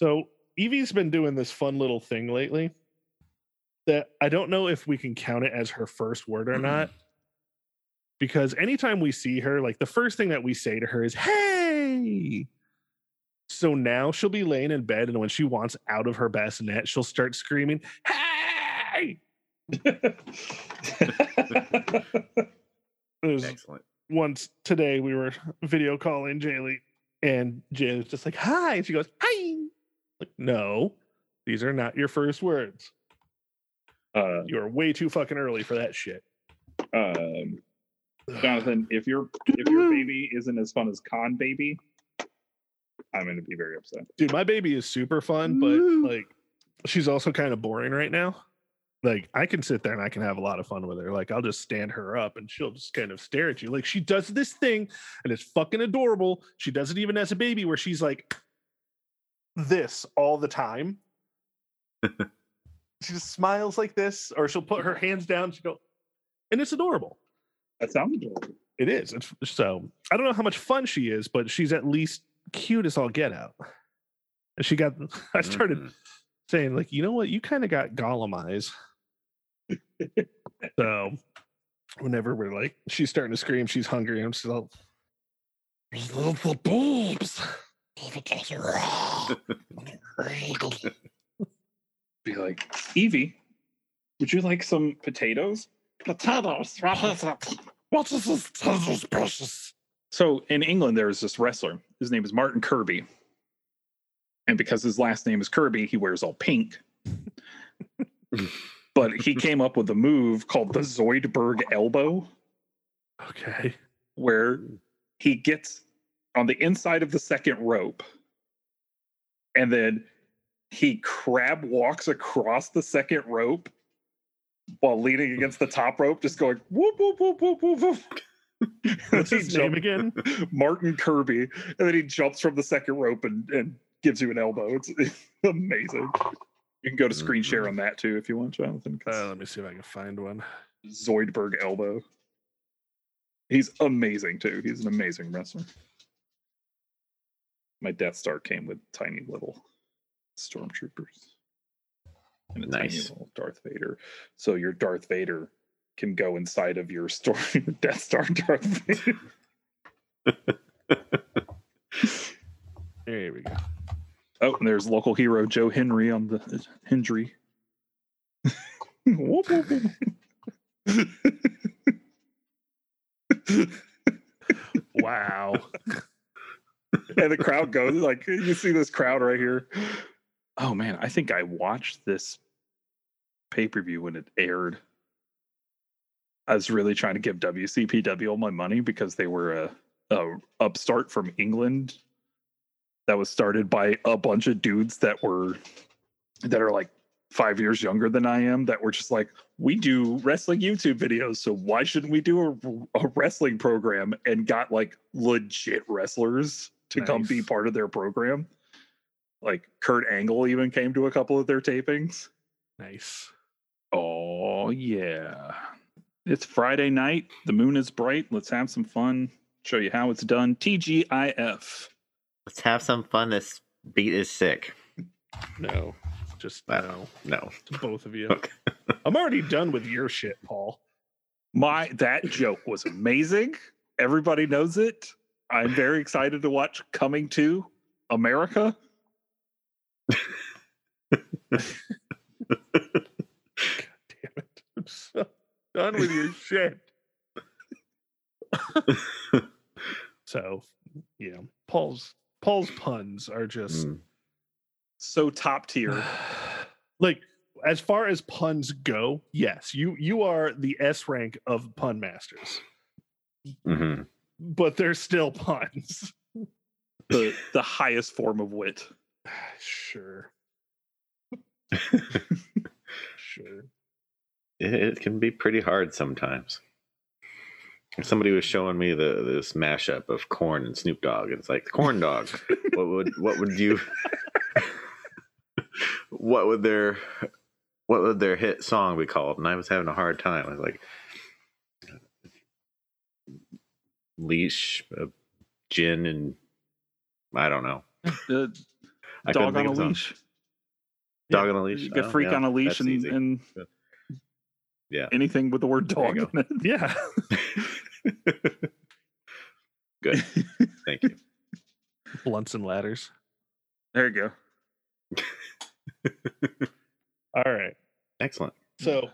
So Evie's been doing this fun little thing lately that I don't know if we can count it as her first word or not. Because anytime we see her, like the first thing that we say to her is, Hey. So now she'll be laying in bed, and when she wants out of her bassinet, she'll start screaming, Hey. Excellent. once today we were video calling Jaylee, and Jay was just like, "Hi," and she goes, "Hi." Like, no, these are not your first words. uh, You are way too fucking early for that shit. um, Jonathan, if your if your baby isn't as fun as Con Baby, I'm going to be very upset. Dude, my baby is super fun, but like, she's also kind of boring right now. Like, I can sit there and I can have a lot of fun with her. Like, I'll just stand her up and she'll just kind of stare at you. Like, she does this thing and it's fucking adorable. She does it even as a baby where she's like this all the time. she just smiles like this, or she'll put her hands down. She go, and it's adorable. That sounds adorable. It is. It's so I don't know how much fun she is, but she's at least cute as all get out. And she got I started Mhm. saying, like, you know what, you kind of got Gollum eyes. so whenever we're like, she's starting to scream, she's hungry, I'm still little boobs. Be like, Evie, would you like some potatoes? Potatoes, what is it? What is this? This precious. So in England, there's this wrestler. His name is Martin Kirby. And because his last name is Kirby, he wears all pink. but he came up with a move called the Zoidberg elbow, Okay. where he gets on the inside of the second rope and then he crab walks across the second rope while leaning against the top rope, just going whoop, whoop, whoop, whoop, whoop, whoop. What's his name again? Martin Kirby, and then he jumps from the second rope and, and gives you an elbow. It's, amazing. You can go to screen share on that too if you want, Jonathan. Uh, let me see if I can find one. Zoidberg elbow. He's amazing too. He's an amazing wrestler. My Death Star came with tiny little stormtroopers and a tiny little Darth Vader. So your Darth Vader can go inside of your storm Death Star Darth Vader. There we go. Oh, and there's local hero Joe Hendry on the Hendry. Whoop, whoop, whoop. Wow. and the crowd goes like you see this crowd right here. Oh man, I think I watched this pay per view when it aired. I was really trying to give WCPW all my money because they were a, a upstart from England that was started by a bunch of dudes that were that are like five years younger than I am that were just like, we do wrestling YouTube videos, so why shouldn't we do a, a wrestling program? And got like legit wrestlers to come be part of their program. Like Kurt Angle even came to a couple of their tapings. Nice. Oh yeah. It's Friday night. The moon is bright. Let's have some fun. Show you how it's done. TGIF. Let's have some fun. This beat is sick. No. Just Wow. no. No. To both of you. Okay. I'm already done with your shit, Paul. My that joke was amazing. Everybody knows it. I'm very excited to watch Coming to America. God damn it. I'm so done with your shit. so yeah. Paul's Paul's puns are just Mm. So top tier. like as far as puns go, yes, you you are the S rank of pun masters, Mhm. But they're still puns. The the highest form of wit. sure. sure. It, it can be pretty hard sometimes. Somebody was showing me the this mashup of Korn and Snoop Dogg. And it's like corn dog. what would what would you what would their what would their hit song be called? And I was having a hard time. I was like leash, uh, gin, and I don't know. Uh, I dog on a of something. leash. Dog on a leash. You get Oh, freak yeah, on a leash that's and, and Yeah. anything with the word dog you in it. Yeah. Good. Thank you. Blunts and ladders. There you go. All right. Excellent. So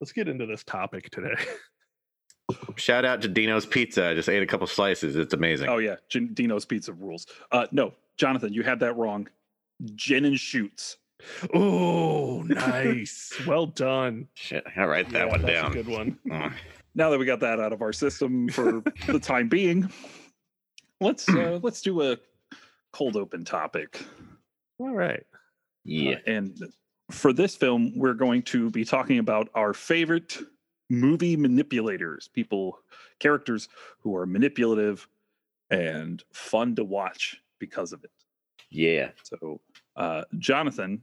let's get into this topic today. Shout out to Dino's Pizza. I just ate a couple slices. It's amazing. Oh yeah, Gin- Dino's Pizza rules. Uh, no, Jonathan, you had that wrong. Gin and shoots. Oh, nice. well done. Shit. I'll write that Yeah, one that's down. A good one. Oh, Now that we got that out of our system for the time being, let's uh, let's do a cold open topic. All right. yeah. Uh, and for this film, we're going to be talking about our favorite movie manipulators, people, characters who are manipulative and fun to watch because of it. Yeah. So, uh, Jonathan,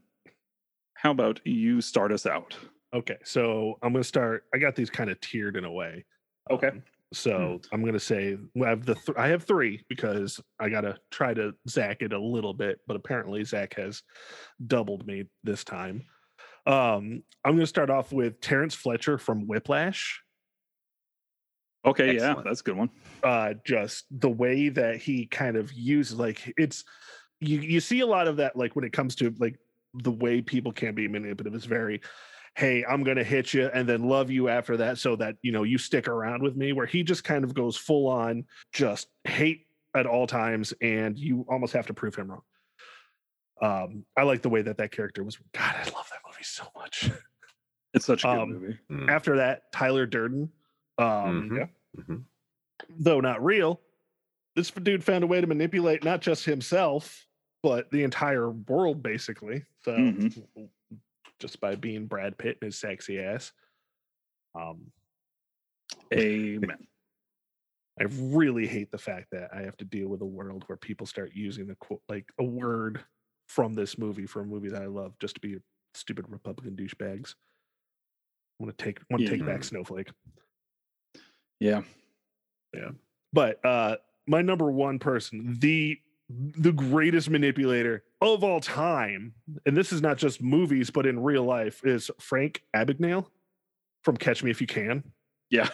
how about you start us out? Okay. So I'm going to start. I got these kind of tiered in a way. Okay. Um, so I'm going to say I have the th- I have three because I got to try to Zach it a little bit, but apparently Zach has doubled me this time. Um, I'm going to start off with Terrence Fletcher from Whiplash. Okay. Yeah, that's a good one. uh just the way that he kind of uses like it's you you see a lot of that like when it comes to like the way people can be manipulative is very hey i'm gonna hit you and then love you after that so that you know you stick around with me where he just kind of goes full on just hate at all times and you almost have to prove him wrong um i like the way that that character was god i love that movie so much It's such a good Um, movie. Mm. after that tyler durden um Mhm. Mhm. though not real, this dude found a way to manipulate not just himself, but the entire world, basically. So Mhm. just by being Brad Pitt and his sexy ass. Um, Amen. I really hate the fact that I have to deal with a world where people start using the quote like a word from this movie for a movie that I love just to be stupid Republican douchebags. I want to take want to take back Snowflake. Yeah. Yeah. but uh my number one person the the greatest manipulator of all time and this is not just movies but in real life is frank abagnale from catch me if you can Yeah.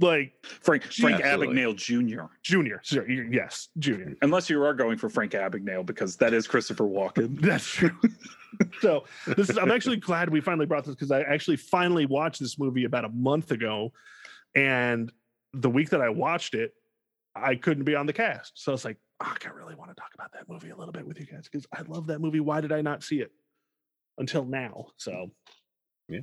Like Frank Frank Absolutely. Abagnale Jr. junior sorry, y- yes junior Unless you are going for Frank Abagnale because that is Christopher Walken. that's true so this is i'm actually glad we finally brought this because i actually finally watched this movie about a month ago and the week that i watched it i couldn't be on the cast so it's like "Oh, i really want to talk about that movie a little bit with you guys because i love that movie why did i not see it until now so Yeah.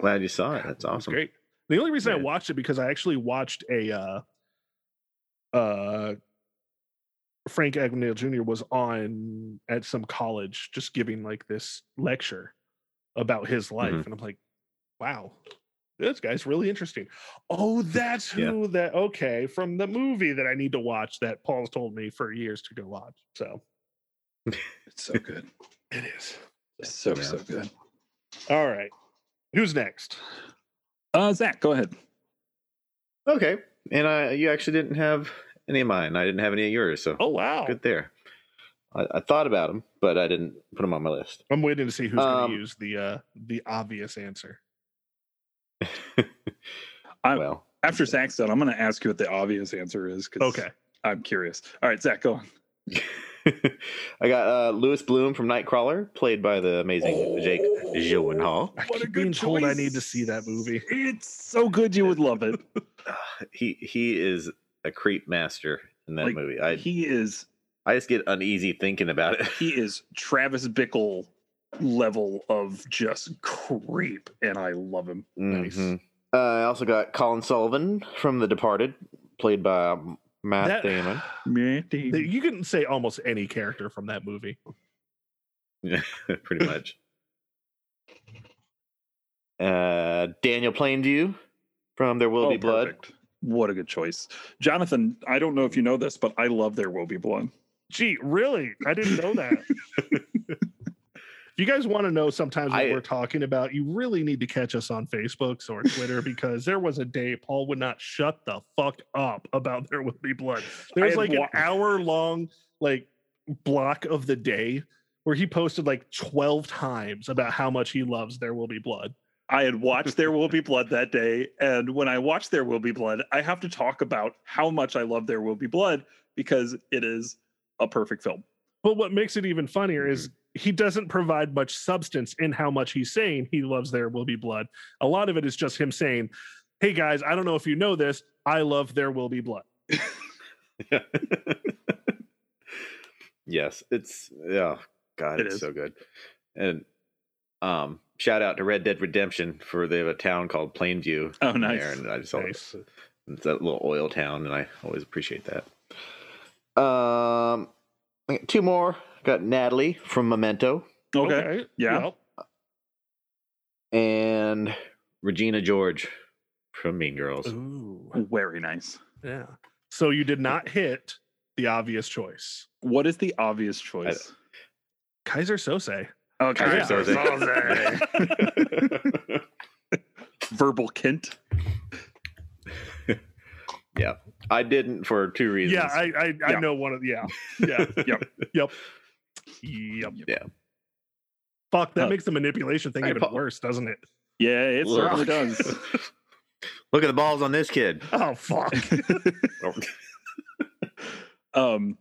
Glad you saw it. That's it was awesome. great the only reason i watched it because i actually watched a uh uh frank agnell jr was on at some college just giving like this lecture about his life Mhm. and i'm like wow this guy's really interesting oh that's Yeah. who that okay from the movie that i need to watch that paul's told me for years to go watch so It's so good. it is It's so Yeah. so good. all right who's next Uh Zach, go ahead. Okay. And I, you actually didn't have any of mine. I didn't have any of yours. So oh wow good there. I, I thought about them, but I didn't put them on my list. i'm waiting to see who's going Um, to use the uh the obvious answer I, well, after Zach's done, I'm going to ask you what the obvious answer is because okay I'm curious. All right, Zach, go on. I got uh, Louis Bloom from Nightcrawler, played by the amazing Jake Gyllenhaal. I What a keep good being told I need to see that movie. It's so good you would love it. He he is a creep master in that Like, movie. I he is I just get uneasy thinking about it. he is Travis Bickle level of just creep, and I love him. Nice. Mhm. Uh, I also got Colin Sullivan from The Departed, played by um, Matt That- Damon. that- you can say almost any character from that movie. Yeah, pretty much. Uh, Daniel Plainview from There Will Oh, Be Blood. perfect. What a good choice, Jonathan. I don't know if you know this, but I love There Will Be Blood. Gee, really? I didn't know that. if you guys want to know sometimes what I- we're talking about, you really need to catch us on Facebook or Twitter because there was a day Paul would not shut the fuck up about There Will Be Blood. There I was had like an hour long, like block of the day where he posted like 12 times about how much he loves There Will Be Blood. I had watched There Will Be Blood that day. And when I watched There Will Be Blood, I have to talk about how much I love There Will Be Blood because it is a perfect film. But what makes it even funnier is mm-hmm. He doesn't provide much substance in how much he's saying he loves There Will Be Blood. A lot of it is just him saying, Hey guys, I don't know if you know this. I love There Will Be Blood. yes, it's yeah, God, It it's is. so good. And um, shout out to Red Dead Redemption for they have a town called Plainview. Oh, in nice. there, and I just always, Nice. it's that little oil town, and I always appreciate that. Um, I got two more. Got Natalie from Memento Okay. Yeah. Yep. and Regina George from Mean Girls. Ooh. Very nice. Yeah. So you did not hit the obvious choice. What is the obvious choice? Kaiser Soze. Oh, Kaiser Kaiser Soze. Soze. Verbal Kint. Yeah, I didn't for two reasons. Yeah, I I, I Yeah. know one of yeah. Yeah. Yep. Yep. Yep. Yeah. Fuck, that Uh, makes the manipulation thing I even apo- worse, doesn't it? Yeah, it certainly does. Look at the balls on this kid. Oh fuck. um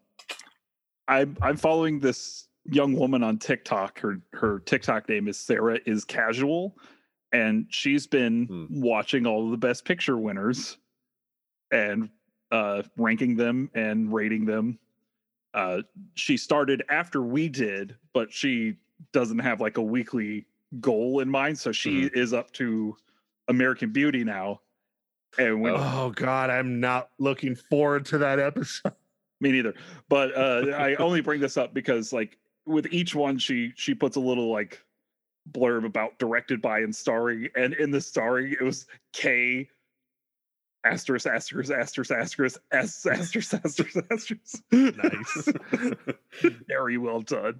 I'm I'm following this young woman on TikTok. Her her TikTok name is Sarah is casual. And she's been Hmm. watching all of the best picture winners and uh ranking them and rating them. Uh she started after we did, but she doesn't have like a weekly goal in mind. So she is up to American Beauty now. And when oh god, I'm not looking forward to that episode. me neither but uh i only bring this up because like with each one she she puts a little like blurb about directed by and starring and in the starring it was k asterisk asterisk asterisk asterisk s asterisk asterisk asterisk Nice. very well done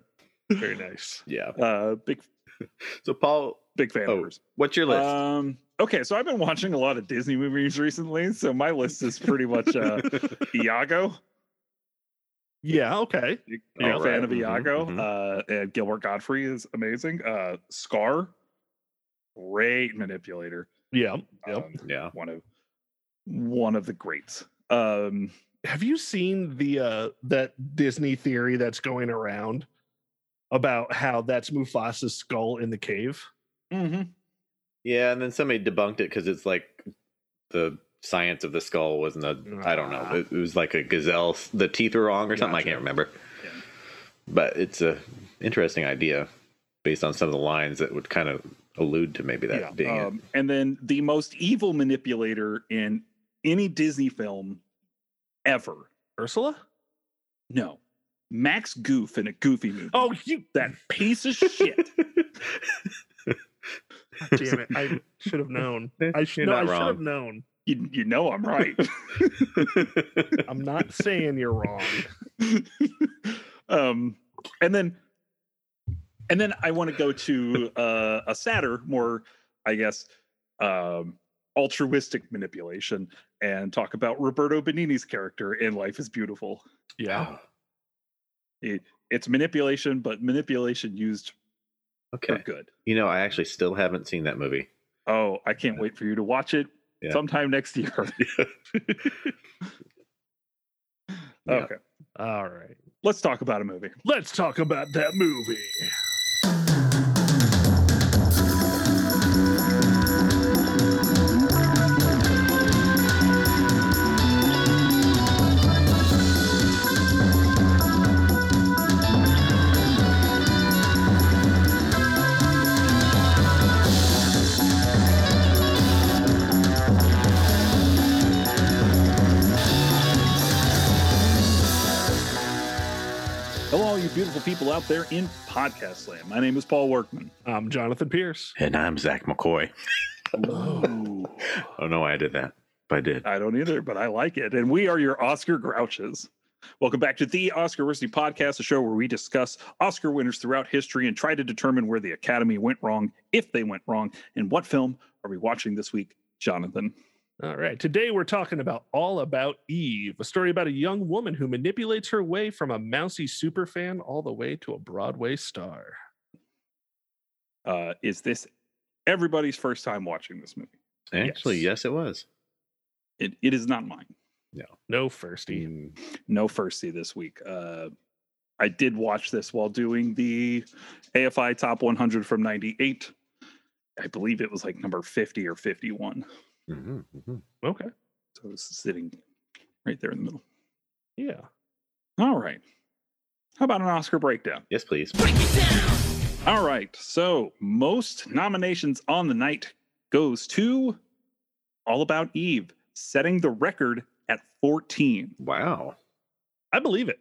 Very nice. yeah. uh big So Paul, big fan of oh, what's your list? um okay so i've been watching a lot of disney movies recently so my list is pretty much uh iago Yeah, okay. Big Yeah. big fan of Right. Mhm, Iago. mhm. Uh, and Gilbert Gottfried is amazing. Uh, Scar, great manipulator. Yeah. Yep. Um, yeah. one of one of the greats. Um, Have you seen the uh that Disney theory that's going around about how that's Mufasa's skull in the cave? Yeah, and then somebody debunked it because it's like the science of the skull wasn't a. I don't know. Ah. It, it was like a gazelle. The teeth were wrong or something. I can't remember. Yeah. But it's a interesting idea based on some of the lines that would kind of allude to maybe that yeah. being it. Um, and then the most evil manipulator in any Disney film ever. Ursula? No, Max Goof in a Goofy movie. Oh, you that piece of shit. damn it. I should have known. I should, no, I not should have wrong. known. You, you know I'm right. I'm not saying you're wrong. um and then and then i want to go to uh, a sadder more i guess um altruistic manipulation and talk about roberto benigni's character in life is beautiful Yeah. Oh. it's manipulation but manipulation used for okay. good You know, I actually still haven't seen that movie. oh i can't wait for you to watch it Yeah. sometime next year Yeah. okay All right. let's talk about a movie Let's talk about that movie. People out there in podcast land my name is paul workman I'm Jonathan Pierce. And I'm Zach McCoy. oh I don't know why I did that, but I did. I don't either, but I like it. And we are your Oscar Grouches. Welcome back to the Oscar University Podcast, a show where we discuss Oscar winners throughout history and try to determine where the Academy went wrong, if they went wrong, and what film are we watching this week, Jonathan? All right. Today we're talking about All About Eve, a story about a young woman who manipulates her way from a mousy superfan all the way to a Broadway star. Uh, is this everybody's first time watching this movie? Actually, Yes. yes, it was. It, it is not mine. No firstie. Mm, No firstie this week. Uh, I did watch this while doing the AFI Top 100 from 98. I believe it was like number 50 or 51. Mhm, mhm. Okay. So it was sitting right there in the middle. Yeah. All right. How about an Oscar breakdown? Yes, please. Break it down. All right. So most nominations on the night goes to All About Eve, setting the record at 14, Wow. I believe it.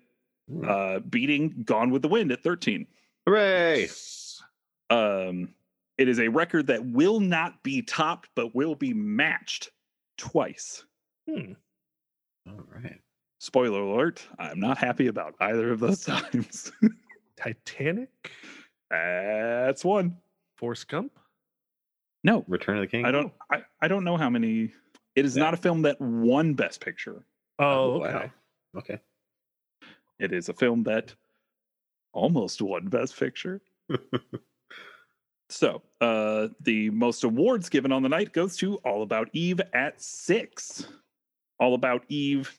Mm. uh, beating Gone with the Wind at 13. Hooray! Um, it is a record that will not be topped, but will be matched twice. Hmm. All right. Spoiler alert, I'm not happy about either of those times. Titanic? That's one. Forrest Gump? No, Return of the King. I don't I, I don't know how many it is Yeah. not a film that won Best Picture. Oh, wow. okay. Okay. It is a film that almost won Best Picture. So, uh, the most awards given on the night goes to All About Eve at six. All About Eve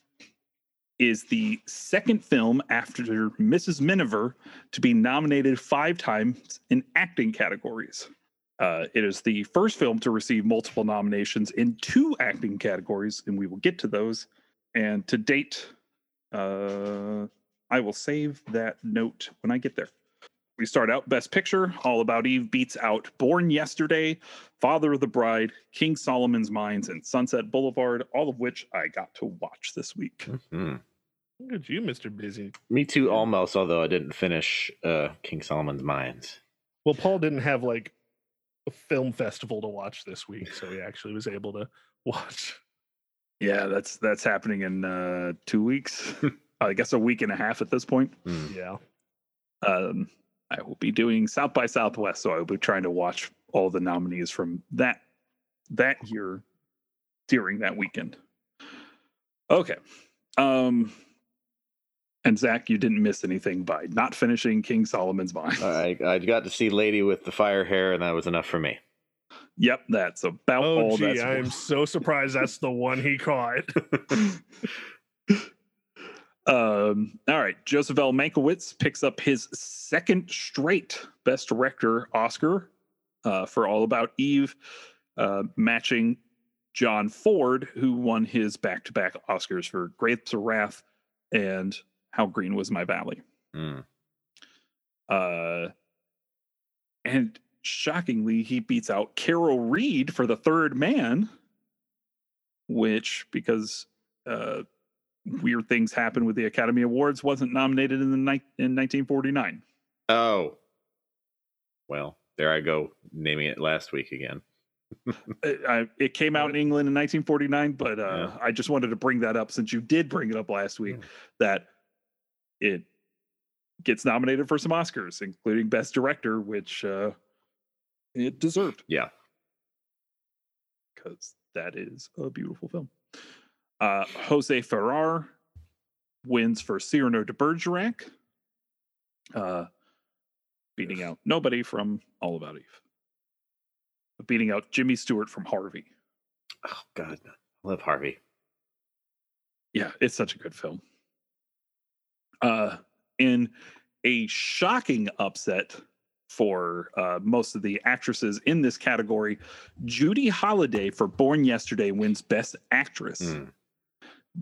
is the second film after Mrs. Miniver to be nominated five times in acting categories. Uh, it is the first film to receive multiple nominations in two acting categories, and we will get to those. And to date, uh, I will save that note when I get there. We start out Best Picture. All About Eve beats out Born Yesterday, Father of the Bride, King Solomon's Mines, and Sunset Boulevard, all of which I got to watch this week. Mhm. Look at you, Mr. Busy. Me too, almost. Although I didn't finish uh, King Solomon's Mines. Well, Paul didn't have like a film festival to watch this week, so he actually was able to watch. Yeah, that's that's happening in uh, two weeks. I guess a week and a half at this point. Mm. Yeah. Um, I will be doing South by Southwest, so I will be trying to watch all the nominees from that that year during that weekend. Okay. Um and Zach, you didn't miss anything by not finishing King Solomon's Mine. I I got to see Lady with the fire hair, and that was enough for me. yep, that's about Oh, all gee, I'm so surprised that's the one he caught. Um, all right. Joseph L. Mankiewicz picks up his second straight Best Director Oscar uh, for All About Eve, uh, matching John Ford, who won his back to back Oscars for Grapes of Wrath and How Green Was My Valley. Mm. Uh, and shockingly, he beats out Carol Reed for The Third Man, which, because uh, weird things happen with the Academy Awards, wasn't nominated in the ni- in 1949. Oh. Well, there I go, naming it last week again. It, I, it came out in England in 1949, but uh, Yeah. I just wanted to bring that up since you did bring it up last week Mm. that it gets nominated for some Oscars, including Best Director, which uh, it deserved. Yeah. because that is a beautiful film. Uh, Jose Ferrer wins for Cyrano de Bergerac, uh, beating out nobody from All About Eve, beating out Jimmy Stewart from Harvey. Oh God, I love Harvey. Yeah, it's such a good film. Uh, in a shocking upset for uh, most of the actresses in this category, Judy Holliday for Born Yesterday wins Best Actress, Mm.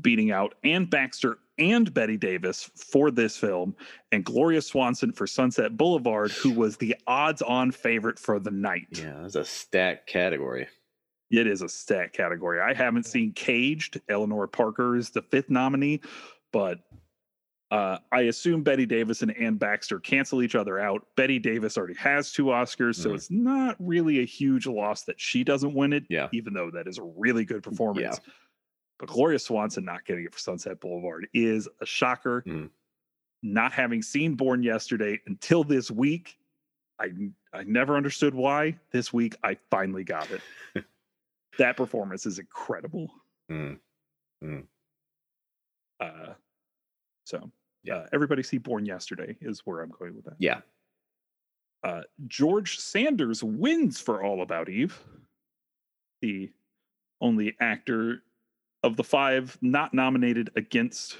Beating out Anne Baxter and Bette Davis for this film, and Gloria Swanson for Sunset Boulevard, who was the odds-on favorite for the night. Yeah, that's a stacked category. It is a stat category. I haven't seen Caged. Eleanor Parker is the fifth nominee, but uh, I assume Bette Davis and Anne Baxter cancel each other out. Bette Davis already has two Oscars, so Mhm. it's not really a huge loss that she doesn't win it, Yeah. even though that is a really good performance. But Gloria Swanson not getting it for Sunset Boulevard is a shocker. Mhm. Not having seen Born yesterday until this week, I I never understood why. This week I finally got it. that performance is incredible. Mm. Uh, so Yeah. uh, everybody see Born Yesterday is where I'm going with that. Yeah. Uh, George Sanders wins for All About Eve, the only actor of the five not nominated against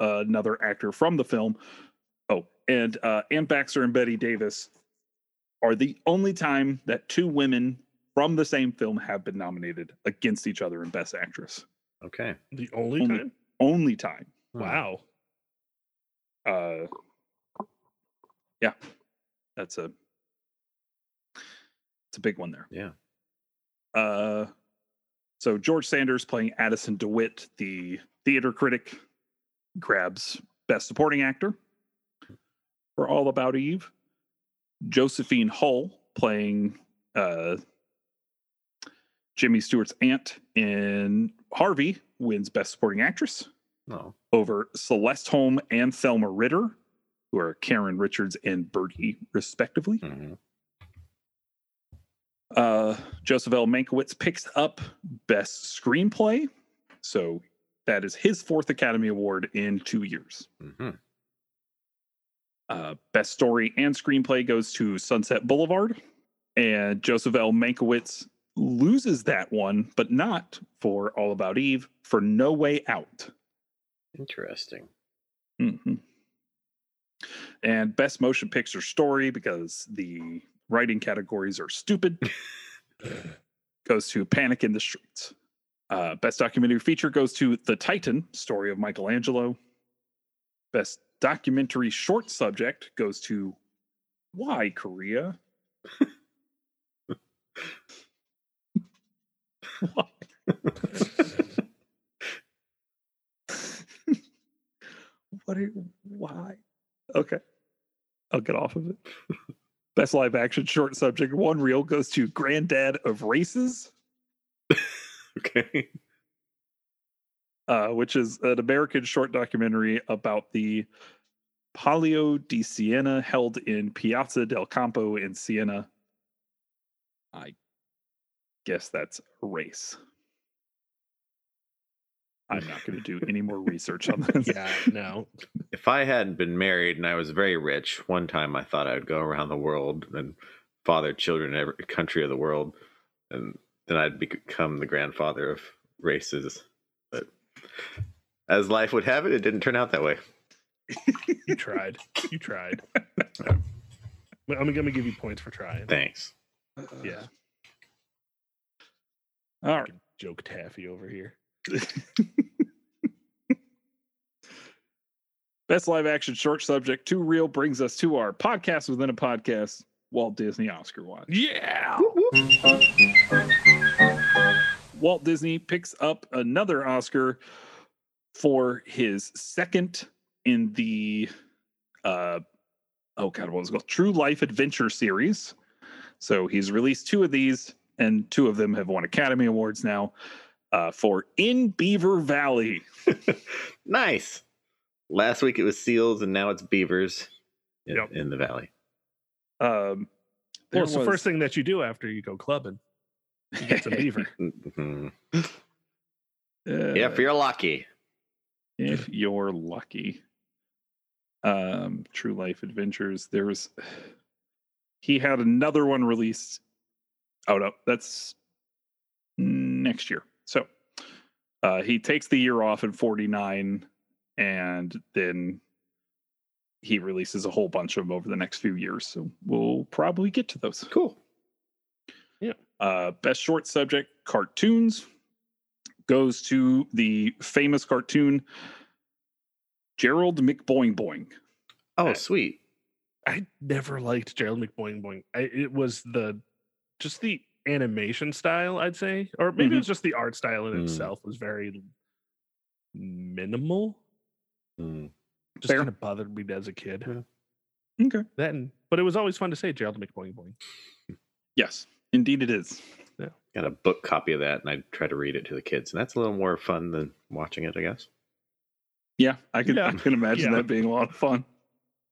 uh, another actor from the film. Oh, and uh, Anne Baxter and Bette Davis are the only time that two women from the same film have been nominated against each other in Best Actress. Okay. The only Only- time. Only time. Hmm. Wow. uh yeah that's a it's a big one there Yeah. uh so george sanders playing addison dewitt the theater critic grabs best supporting actor for all about eve josephine hull playing uh jimmy stewart's aunt in harvey wins best supporting actress No. over Celeste Holm and Thelma Ritter, who are Karen Richards and Birdie, respectively. hmm Uh, Joseph L. Mankiewicz picks up Best Screenplay. So that is his fourth Academy Award in two years. hmm Uh, Best Story and Screenplay goes to Sunset Boulevard. And Joseph L. Mankiewicz loses that one, but not for All About Eve, for No Way Out. Interesting. Mhm. And best motion picture story because the writing categories are stupid goes to Panic in the Streets. Uh, best documentary feature goes to The Titan, story of Michelangelo. Best documentary short subject goes to Why Korea? Why? What are why? Okay. I'll get off of it. Best live action short subject one reel goes to Granddad of Races, okay. uh, which is an American short documentary about the Palio di Siena held in Piazza del Campo in Siena. I guess that's race. I'm not going to do any more research on this. Yeah, no. If I hadn't been married and I was very rich, one time I thought I'd go around the world and father children in every country of the world, and then I'd become the grandfather of races. But as life would have it, it didn't turn out that way. You tried. You tried. I'm going to give you points for trying. Thanks. Yeah. All right. Joke taffy over here. Best live action short subject, Two Reel, brings us to our podcast within a podcast, Walt Disney Oscar Watch. Yeah. Walt Disney picks up another Oscar for his second in the uh oh god, what was it called? True Life Adventure series. So he's released two of these, and two of them have won Academy Awards now. Uh, for In Beaver Valley. Nice. Last week it was seals, and now it's beavers in, Yep. in the valley. Um, Well, there it's the first thing that you do after you go clubbing. You get some beaver. Mhm. uh, if you're lucky. if you're lucky. Um, True Life Adventures. There was he had another one released. Oh no, that's next year. So uh he takes the year off in 49 and then he releases a whole bunch of them over the next few years. So we'll probably get to those. Cool. Yeah. Uh, best short subject cartoons goes to the famous cartoon Gerald McBoing Boing. Oh, Uh, sweet. I never liked Gerald McBoing Boing. I, it was the just the animation style, I'd say, or maybe Mhm. it was just the art style in Mm. itself was very minimal. Mm. Just Fair. kind of bothered me as a kid. Yeah. Okay. That, and, but it was always fun to say Gerald McBoing Boing. Yes, indeed it is. Yeah. Got a book copy of that, and I try to read it to the kids, and that's a little more fun than watching it, I guess. Yeah, I can I can imagine Yeah. that being a lot of fun.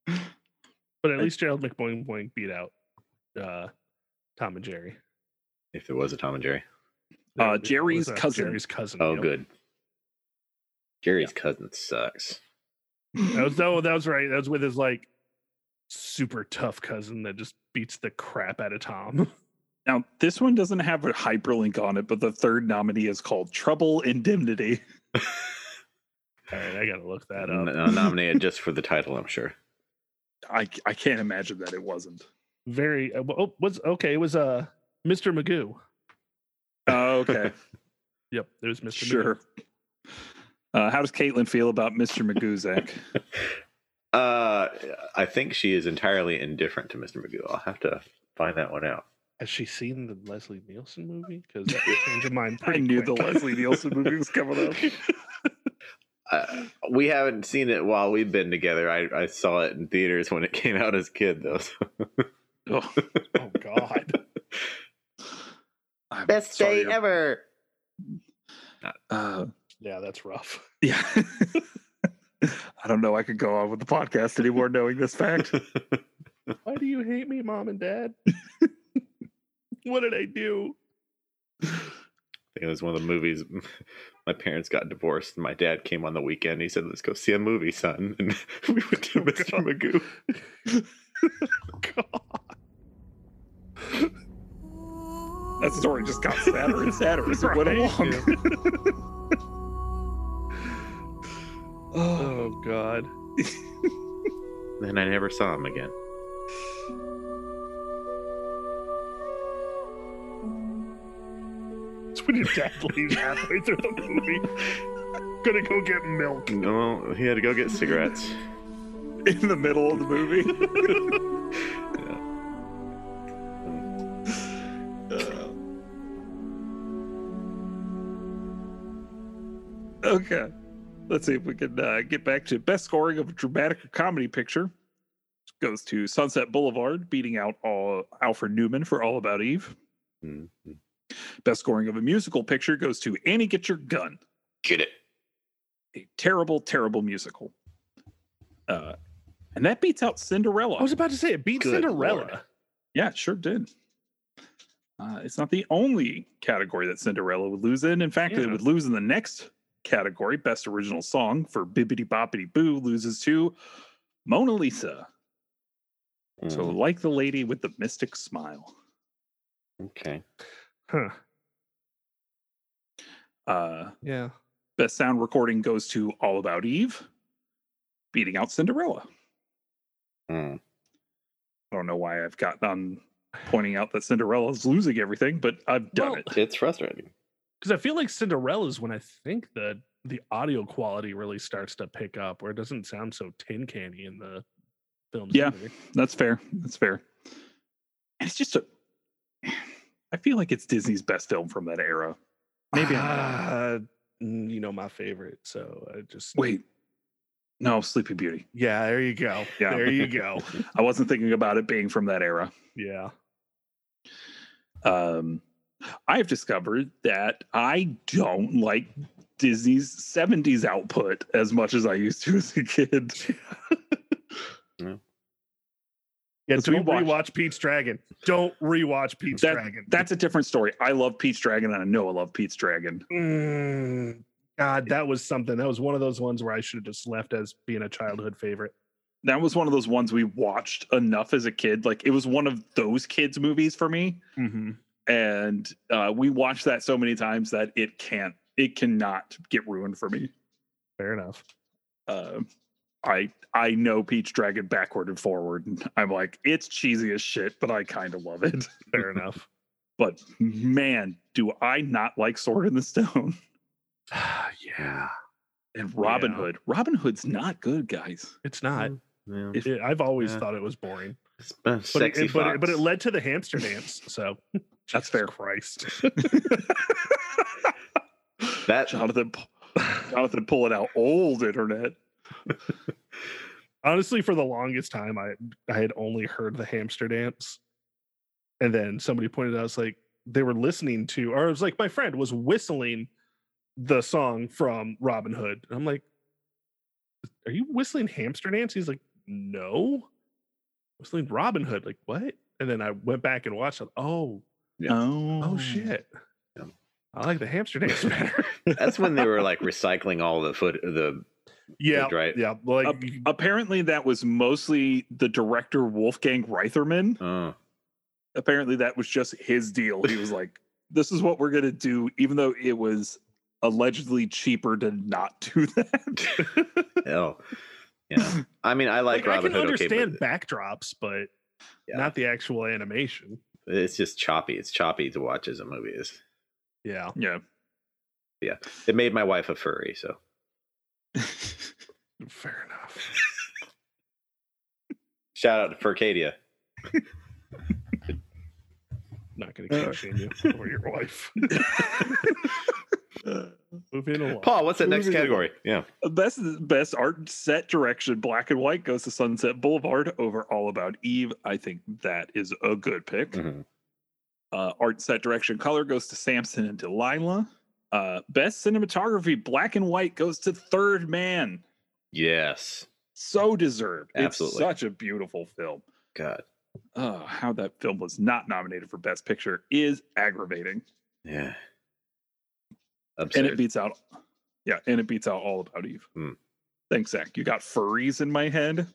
But at I- least Gerald McBoing Boing beat out uh, Tom and Jerry. If there was a Tom and Jerry. Uh, Jerry's cousin. Jerry's cousin. Oh, yep. good. Jerry's cousin sucks. That was no, that was right. That was with his like super tough cousin that just beats the crap out of Tom. Now, this one doesn't have a hyperlink on it, but the third nominee is called Trouble Indemnity. All right, I gotta look that up. uh, nominated just for the title, I'm sure. I, I can't imagine that it wasn't. Very. Uh, oh, was okay. It was uh Mr. Magoo. Oh, okay. Yep, it was Mr. Magoo. sure. Uh, how does Caitlin feel about Mr. Magoo, Zach? Uh, I think she is entirely indifferent to Mr. Magoo. I'll have to find that one out. Has she seen the Leslie Nielsen movie? Because that would change her mind. I pretty knew the. Leslie Nielsen movie was coming up. Uh, we haven't seen it while we've been together. I, I saw it in theaters when it came out as a kid, though. so- Oh, oh God. I'm Best sorry day to- ever. Uh, Yeah, that's rough. yeah. I don't know. I could go on with the podcast anymore knowing this fact. Why do you hate me, mom and dad? what did I do? I think it was one of the movies. My parents got divorced, and my dad came on the weekend. He said, "Let's go see a movie, son." And we went to Oh, Mr. God. Magoo. God. That story just got sadder and sadder as it went along. oh, Oh God. Then I never saw him again. It's when your dad leaves halfway through the movie. Gonna go get milk. No, he had to go get cigarettes. in the middle of the movie. Okay. Let's see if we can uh, get back to best scoring of a dramatic or comedy picture. Goes to Sunset Boulevard, beating out all Alfred Newman for All About Eve. Mhm. Best scoring of a musical picture goes to Annie Get Your Gun, Get it. a terrible, terrible musical. Uh, and that beats out Cinderella. I was about to say it beat Good Cinderella. Lord. Yeah, it sure did. Uh, it's not the only category that Cinderella would lose in. In fact, it would lose in the next category, Best Original Song for Bibbidi Bobbidi Boo, loses to Mona Lisa. So, Mm, like the lady with the mystic smile. okay. Huh. Uh, Yeah. best sound recording goes to All About Eve, beating out Cinderella. Mm. I don't know why I've gotten on pointing out that Cinderella's losing everything, but I've done Well, it. It's frustrating. Because I feel like Cinderella's when I think that the audio quality really starts to pick up, where it doesn't sound so tin canny in the films. Yeah. either. That's fair. That's fair. And it's just a. I feel like it's Disney's best film from that era. Maybe. Uh, you know my favorite, so I just Wait. No, Sleeping Beauty. Yeah, there you go. Yeah. There you go. I wasn't thinking about it being from that era. Yeah. Um, I've discovered that I don't like Disney's 70s output as much as I used to as a kid. Yeah, Let's don't rewatch. rewatch Pete's Dragon. Don't rewatch Pete's That- Dragon. That's a different story. I love Pete's Dragon and I know I love Pete's Dragon. Mm, God, that was something. That was one of those ones where I should have just left as being a childhood favorite. That was one of those ones we watched enough as a kid. Like it was one of those kids' movies for me. Mm-hmm. And uh, we watched that so many times that it can't it cannot get ruined for me Fair enough. uh, i i know pete's dragon backward and forward and i'm like it's cheesy as shit but i kind of love it Fair enough. but man do i not like sword in the stone yeah, and robin Yeah. hood robin hood's not good guys it's not. Yeah. If- It- I've always Yeah. thought it was boring, It's a but sexy it, but, it, but it led to the hamster dance. So That's Jesus fair. Christ. that jonathan jonathan pulling out old internet Honestly, for the longest time, I I had only heard the hamster dance, and then somebody pointed out, it's like they were listening to, or it was like my friend was whistling the song from Robin Hood. And I'm like, "Are you whistling hamster dance?" He's like, "No, whistling Robin Hood." Like what? And then I went back and watched it. Oh, Yeah. oh oh shit. Yeah. I like the hamster dance better. That's when they were like recycling all the foot the yeah, right. Yeah, like Ap- apparently, that was mostly the director Wolfgang Reitherman. oh Apparently, that was just his deal. He was like, "This is what we're gonna do," even though it was allegedly cheaper to not do that. hell. Yeah. I mean I like, like, I can Hood okay, understand but backdrops, but Yeah. not the actual animation. It's just choppy. It's choppy to watch as a movie is. Yeah, yeah. Yeah. It made my wife a furry, so fair enough. shout out to Furcadia. Not going to shame you or your wife. Moving along. Paul, what's that next Moving category? Yeah. best best art set direction, black and white goes to Sunset Boulevard over All About Eve. I think that is a good pick. Mhm. Uh, art set direction, color goes to Samson and Delilah. Uh, best cinematography, black and white goes to Third Man. Yes. So deserved. Absolutely. It's such a beautiful film. God. Uh, how that film was not nominated for Best Picture is aggravating, Yeah. And it beats out. Yeah, and it beats out All About Eve. Hmm. Thanks, Zach. You got furries in my head.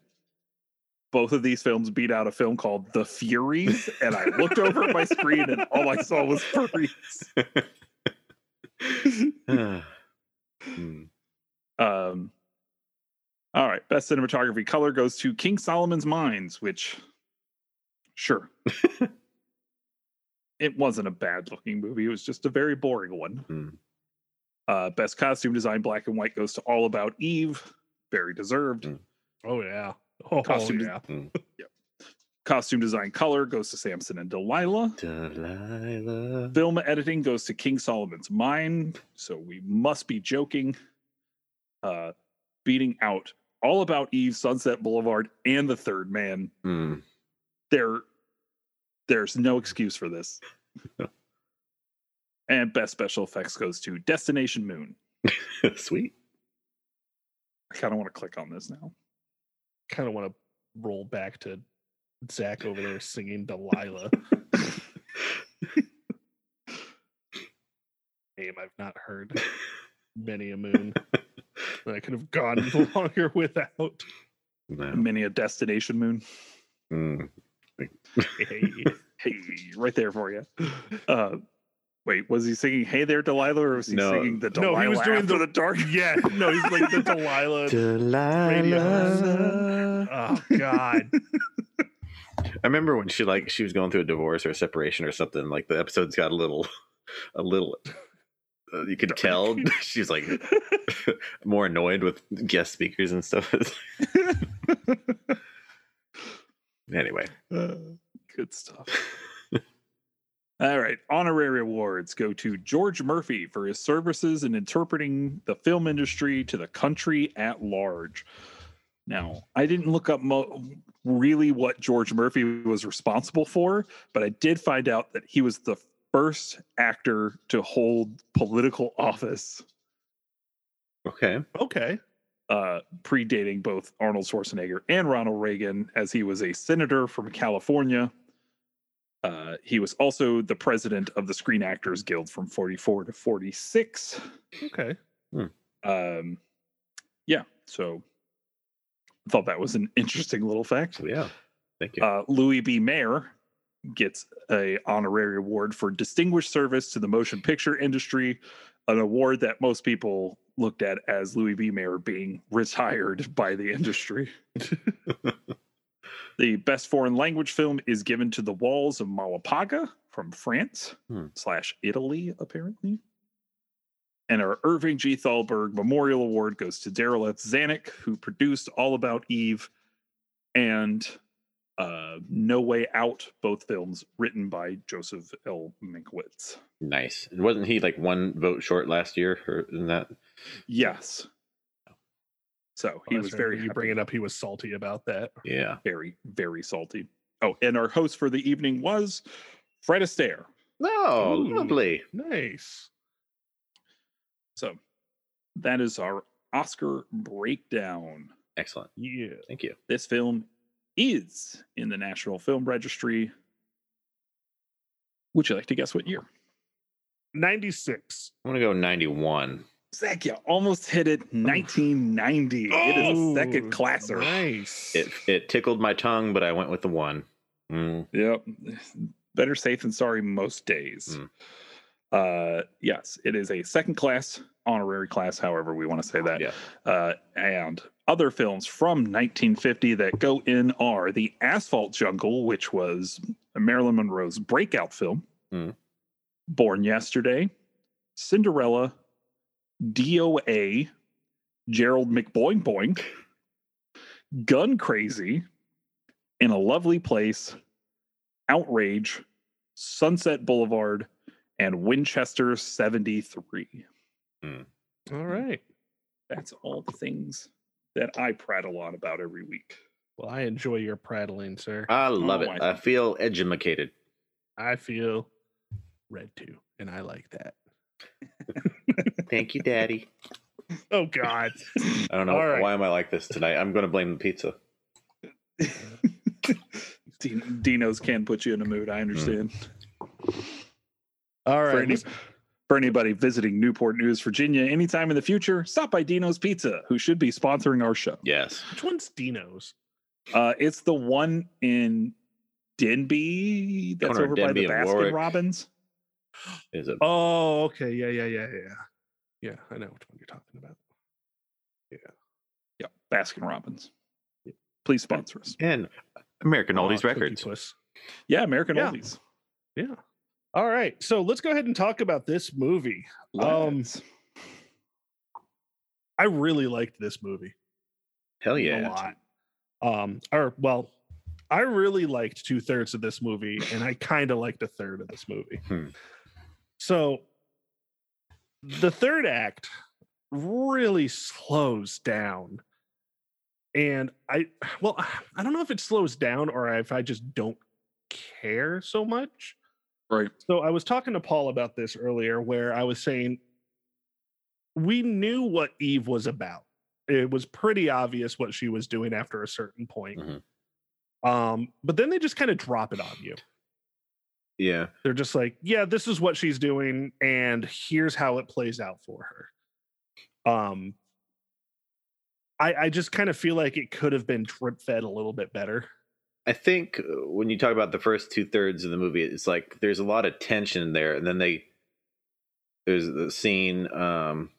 Both of these films beat out a film called The Furies, and I looked over at my screen, and all I saw was furries. Hmm. Um, all right, best cinematography color goes to King Solomon's Mines, which, sure, it wasn't a bad looking movie. It was just a very boring one. Hmm. Uh, best costume design, black and white, goes to All About Eve, very deserved. Hmm. Oh yeah. Oh Costume- yeah. Costume design, color goes to Samson and Delilah. Delilah. Film editing goes to King Solomon's Mine, so we must be joking. Uh, beating out All About Eve, Sunset Boulevard, and The Third Man. Hmm. there there's no excuse for this. and best special effects goes to Destination Moon. Sweet. I kind of want to click on this now. Kind of want to roll back to Zach over there singing Delilah. Name I've not heard. Many a moon. that I could have gone longer without. No. Many a Destination Moon. Hmm. Hey. Hey, right there for you. Uh, wait, was he singing "Hey There, Delilah" or was he No. singing the Delilah? No, Delilah he was doing after the- the dark? Yeah, no, he's like the Delilah. Delilah. Oh God. I remember when she like she was going through a divorce or a separation or something. Like the episodes got a little, a little. Uh, you could tell she's like more annoyed with guest speakers and stuff. anyway, Uh, good stuff. All right. Honorary awards go to George Murphy for his services in interpreting the film industry to the country at large. Now, I didn't look up mo- really what George Murphy was responsible for, but I did find out that he was the first actor to hold political office, okay, Okay. uh, predating both Arnold Schwarzenegger and Ronald Reagan, as he was a senator from California. Uh, he was also the president of the Screen Actors Guild from 44 to 46. Okay. Um, yeah, so I thought that was an interesting little fact. yeah, thank you. Uh, Louis B. Mayer gets a honorary award for distinguished service to the motion picture industry, an award that most people looked at as Louis B. Mayer being retired by the industry. the best foreign language film is given to The Walls of Malapaga from France Hmm. slash Italy, apparently. And our Irving G. Thalberg Memorial Award goes to Darryl F. Zanuck, who produced All About Eve and uh, No Way Out, both films written by Joseph L. Mankiewicz. nice. And wasn't he like one vote short last year or in that? Yes. So oh, he Oh, was right. very You happy. bring it up. He was salty about that. Yeah. very, very salty. Oh, and our host for the evening was Fred Astaire. Oh, Ooh. lovely. Nice. So that is our Oscar breakdown. Excellent. Yeah. Thank you. This film is in the National Film Registry. Would you like to guess what year? 96. I'm gonna go 91. Zach, you almost hit it. 1990. it is a second Ooh, classer. Nice. It it tickled my tongue, but I went with the one. Mm, Yep. Better safe than sorry most days. Mm. Uh, yes, it is a second class honorary class, however we want to say that. Yeah. Uh, and other films from 1950 that go in are The Asphalt Jungle, which was Marilyn Monroe's breakout film, Mm. Born Yesterday, Cinderella, DOA, Gerald McBoing Boing, Gun Crazy, In a Lonely Place, Outrage, Sunset Boulevard, and Winchester 73. Hmm. All hmm. right. That's all the things that I prattle on about every week. Well, I enjoy your prattling, sir. I love Oh, it. I I feel edumacated. I feel red too, and I like that. Thank you, Daddy. Oh God. I don't know All right. why am I like this tonight. I'm gonna blame the pizza. Din- Dino's can put you in a mood. I understand. All For, any, for anybody visiting Newport News, Virginia, anytime in the future, stop by Dino's Pizza, who should be sponsoring our show. Yes. Which one's Dino's? Uh, it's the one in Denbigh that's Corner of over by the Baskin Warwick. Robbins. Is it? Oh, okay. Yeah, yeah, yeah, yeah. Yeah, I know which one you're talking about. Yeah, Yeah. Baskin Robbins. Please sponsor us. And American Oldies Cookie Records. Yeah, American Yeah. Oldies. Yeah. All right. So let's go ahead and talk about this movie. Um. I really liked this movie. Hell a yeah. lot. Um, or well, I really liked two thirds of this movie, and I kind of liked a third of this movie. Hmm. So the third act really slows down. And I, well, I don't know if it slows down or if I just don't care so much. Right. So I was talking to Paul about this earlier, where I was saying we knew what Eve was about. It was pretty obvious what she was doing after a certain point. Mhm. Um, but then they just kind of drop it on you. Yeah. They're just like, yeah, this is what she's doing, and here's how it plays out for her. Um, I I just kind of feel like it could have been drip fed a little bit better. I think uh, when you talk about the first two thirds of the movie, it's like there's a lot of tension there, and then they there's the scene um,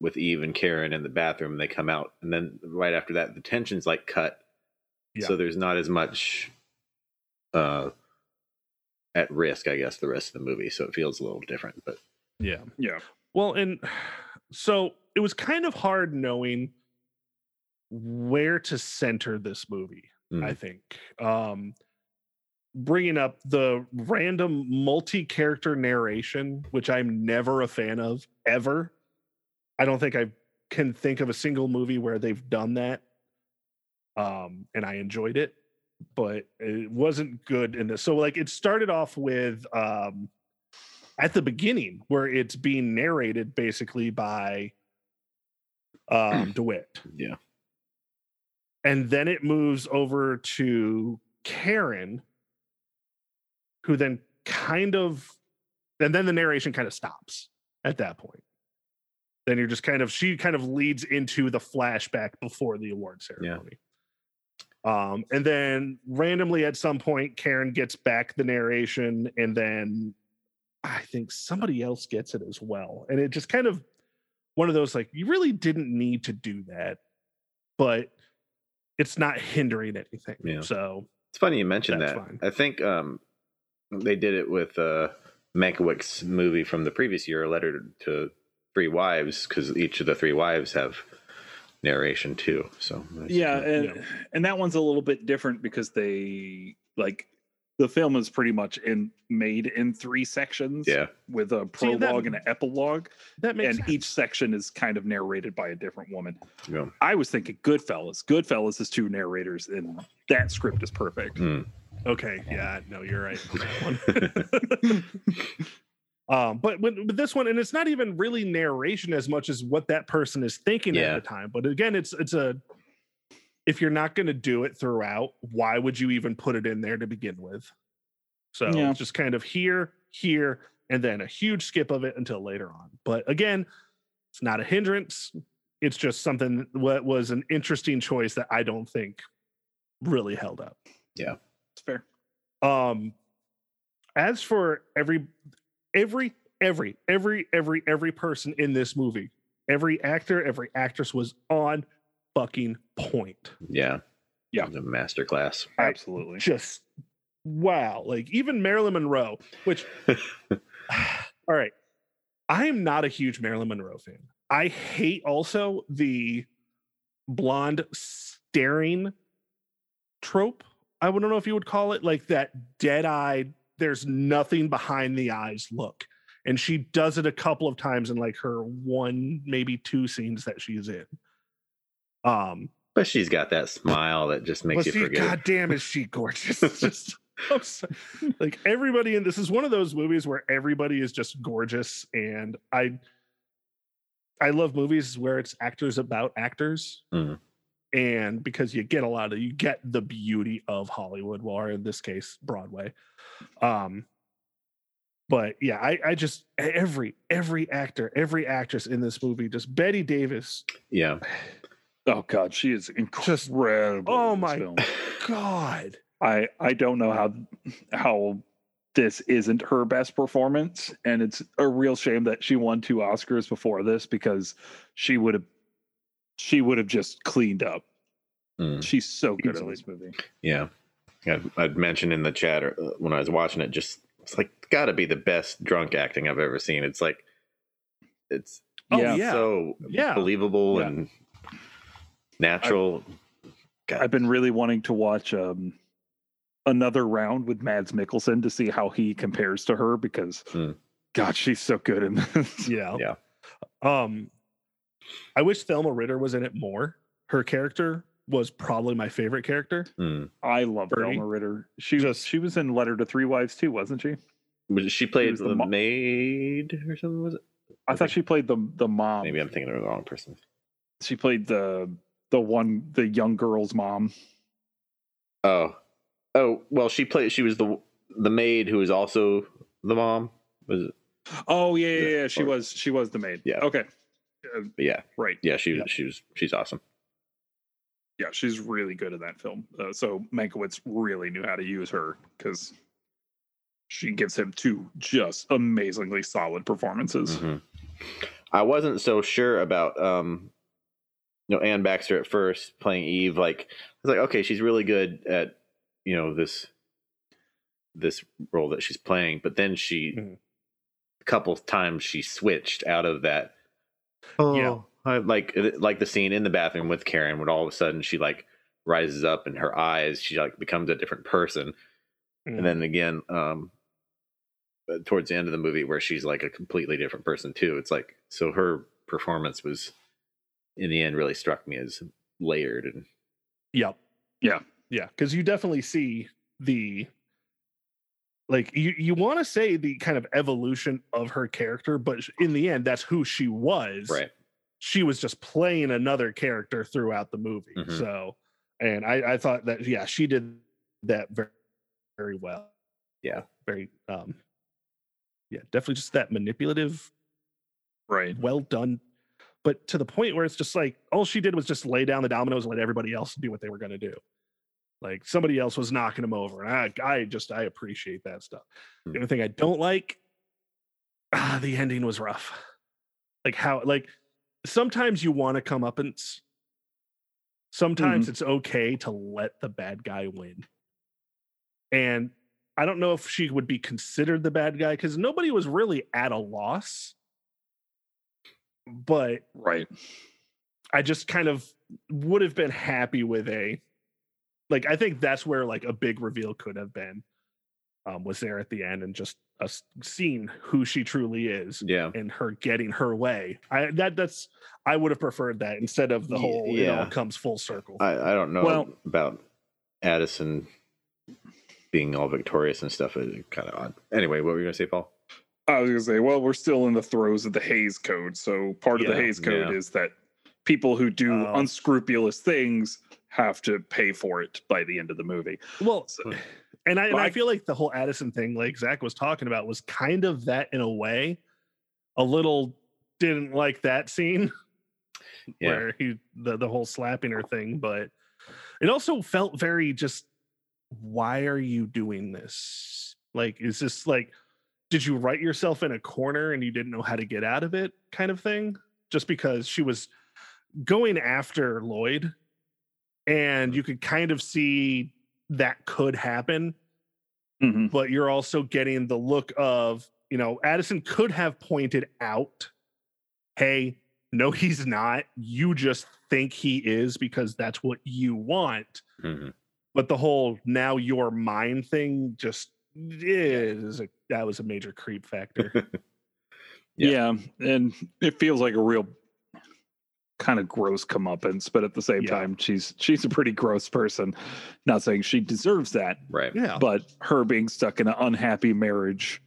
with Eve and Karen in the bathroom. And they come out, and then right after that, the tension's like cut, Yeah. so there's not as much uh, at risk, I guess, the rest of the movie. So it feels a little different, but Yeah. Yeah. Well, and so it was kind of hard knowing where to center this movie, I Mm. think. Um bringing up the random multi-character narration, which I'm never a fan of ever. I don't think I can think of a single movie where they've done that. Um and I enjoyed it, but it wasn't good in this. So like it started off with um at the beginning where it's being narrated basically by um DeWitt. yeah, And then it moves over to Karen, who then kind of and then the narration kind of stops at that point. Then you're just kind of she kind of leads into the flashback before the award ceremony. Um, and then randomly at some point, Karen gets back the narration, and then I think somebody else gets it as well. And it just kind of one of those like, you really didn't need to do that, but it's not hindering anything. Yeah. So it's funny you mentioned that. fine. I think um, they did it with uh, Mankiewicz movie from the previous year, A Letter to Three Wives, because each of the three wives have narration too. So that's Yeah, cool. and Yeah. and that one's a little bit different because they like the film is pretty much in made in three sections. yeah, with a See, that- prologue and an epilogue, that makes and sense. each section is kind of narrated by a different woman. yeah. I was thinking Goodfellas. Goodfellas is two narrators, and that script is perfect. Mm. Okay, yeah, no, you're right on that one. um, but with, with this one, and it's not even really narration as much as what that person is thinking Yeah. at the time. But again, it's it's a if you're not going to do it throughout, why would you even put it in there to begin with? So Yeah. it's just kind of here, here, and then a huge skip of it until later on. But again, it's not a hindrance. It's just something what was an interesting choice that I don't think really held up. Yeah, it's fair. Um, as for every, every, every, every, every, every person in this movie, every actor, every actress was on fucking point. Yeah. Yeah. It was a master class. I- Absolutely. Just wow. Like even Marilyn Monroe, which, all right, I am not a huge Marilyn Monroe fan. I hate also the blonde staring trope. I don't know if you would call it like that dead eyed, there's nothing behind the eyes look. And she does it a couple of times in like her one, maybe two scenes that she's in. Um, But she's got that smile that just makes but you forget. God damn, is she gorgeous? It's just so- like everybody in this is one of those movies where everybody is just gorgeous, and I I love movies where it's actors about actors, Mhm. And because you get a lot of you get the beauty of Hollywood, or in this case Broadway. Um, but yeah, I I just every every actor, every actress in this movie, just Bette Davis, Yeah. Oh God, she is Just- incredible. oh my film. God. I I don't know how how this isn't her best performance, and it's a real shame that she won two Oscars before this because she would have she would have just cleaned up. Mm, She's so good Easily. in this movie. yeah. I'd, I'd mentioned in the chat or, uh, when I was watching it, just it's like got to be the best drunk acting I've ever seen. It's like it's Oh Yeah. yeah. so Yeah. believable Yeah. and natural. God. I've been really wanting to watch um another round with Mads Mikkelsen to see how he compares to her because Hmm. God, she's so good in this. Yeah. Yeah. Um, I wish Thelma Ritter was in it more. Her character was probably my favorite character. Mm. I love Birdie. Thelma Ritter. She Just- was she was in Letter to Three Wives too, wasn't she? Was she played was the the, mo- maid or something? Was it? I thought Okay. she played the the mom. Maybe I'm thinking of the wrong person. She played the the one the young girl's mom. Oh, oh. Well, she played. She was the the maid who was also the mom. Was it? Oh yeah, yeah, Yeah, yeah. She or- was she was the maid. Yeah. Okay. Uh, yeah, right. yeah. She was. Yeah. She was. She's awesome. Yeah, she's really good in that film. Uh, so Mankiewicz really knew how to use her because she gives him two just amazingly solid performances. Mhm. I wasn't so sure about um, you know, Anne Baxter at first playing Eve. Like, I was like, okay, she's really good at you know this this role that she's playing, but then she Mhm. a couple times she switched out of that. Oh, Yeah. I like like the scene in the bathroom with Karen, when all of a sudden she like rises up and her eyes, she like becomes a different person. Mm. and then again um uh, towards the end of the movie where she's like a completely different person too it's like so her performance was in the end really struck me as layered and Yep. Yeah. Yeah. Because you definitely see the like you you want to say the kind of evolution of her character, but in the end, that's who she was. right She was just playing another character throughout the movie. Mhm. So, and I I thought that yeah, she did that very very well. Yeah. Very um. Yeah, definitely just that manipulative Right. well done but to the point where it's just like all she did was just lay down the dominoes and let everybody else do what they were going to do like somebody else was knocking him over and i i just i appreciate that stuff. Hmm. the only thing i don't like ah, the ending was rough. Like how like sometimes you want to come up and sometimes it's okay to let the bad guy win. And i don't know if she would be considered the bad guy because nobody was really at a loss. But Right. I just kind of would have been happy with a like I think that's where like a big reveal could have been um was there at the end and just us seeing who she truly is yeah and her getting her way. I that that's I would have preferred that instead of the Ye- whole it all yeah. comes full circle. i i don't know Well- about addison being all victorious and stuff is kind of odd anyway what were you gonna say paul I was gonna say, well, we're still in the throes of the Hays Code. So part of the Yeah, Hays Code yeah. is that people who do Oh. unscrupulous things have to pay for it by the end of the movie. well, So- and I, and I Like- feel like the whole Addison thing, like Zach was talking about, was kind of that in a way. A little didn't like that scene Yeah. where he the the whole slapping her thing, but it also felt very just. Why are you doing this? Like, is this like, did you write yourself in a corner and you didn't know how to get out of it, kind of thing? Just because she was going after Lloyd, and you could kind of see that could happen Mhm. but you're also getting the look of, you know, Addison could have pointed out, hey, no, he's not. You just think he is because that's what you want. Mhm. But the whole now your mind thing just is a, that was a major creep factor. Yeah. Yeah. and it feels like a real kind of gross comeuppance, but at the same Yeah. time, she's she's a pretty gross person. Not saying she deserves that, Right. yeah. but her being stuck in an unhappy marriage,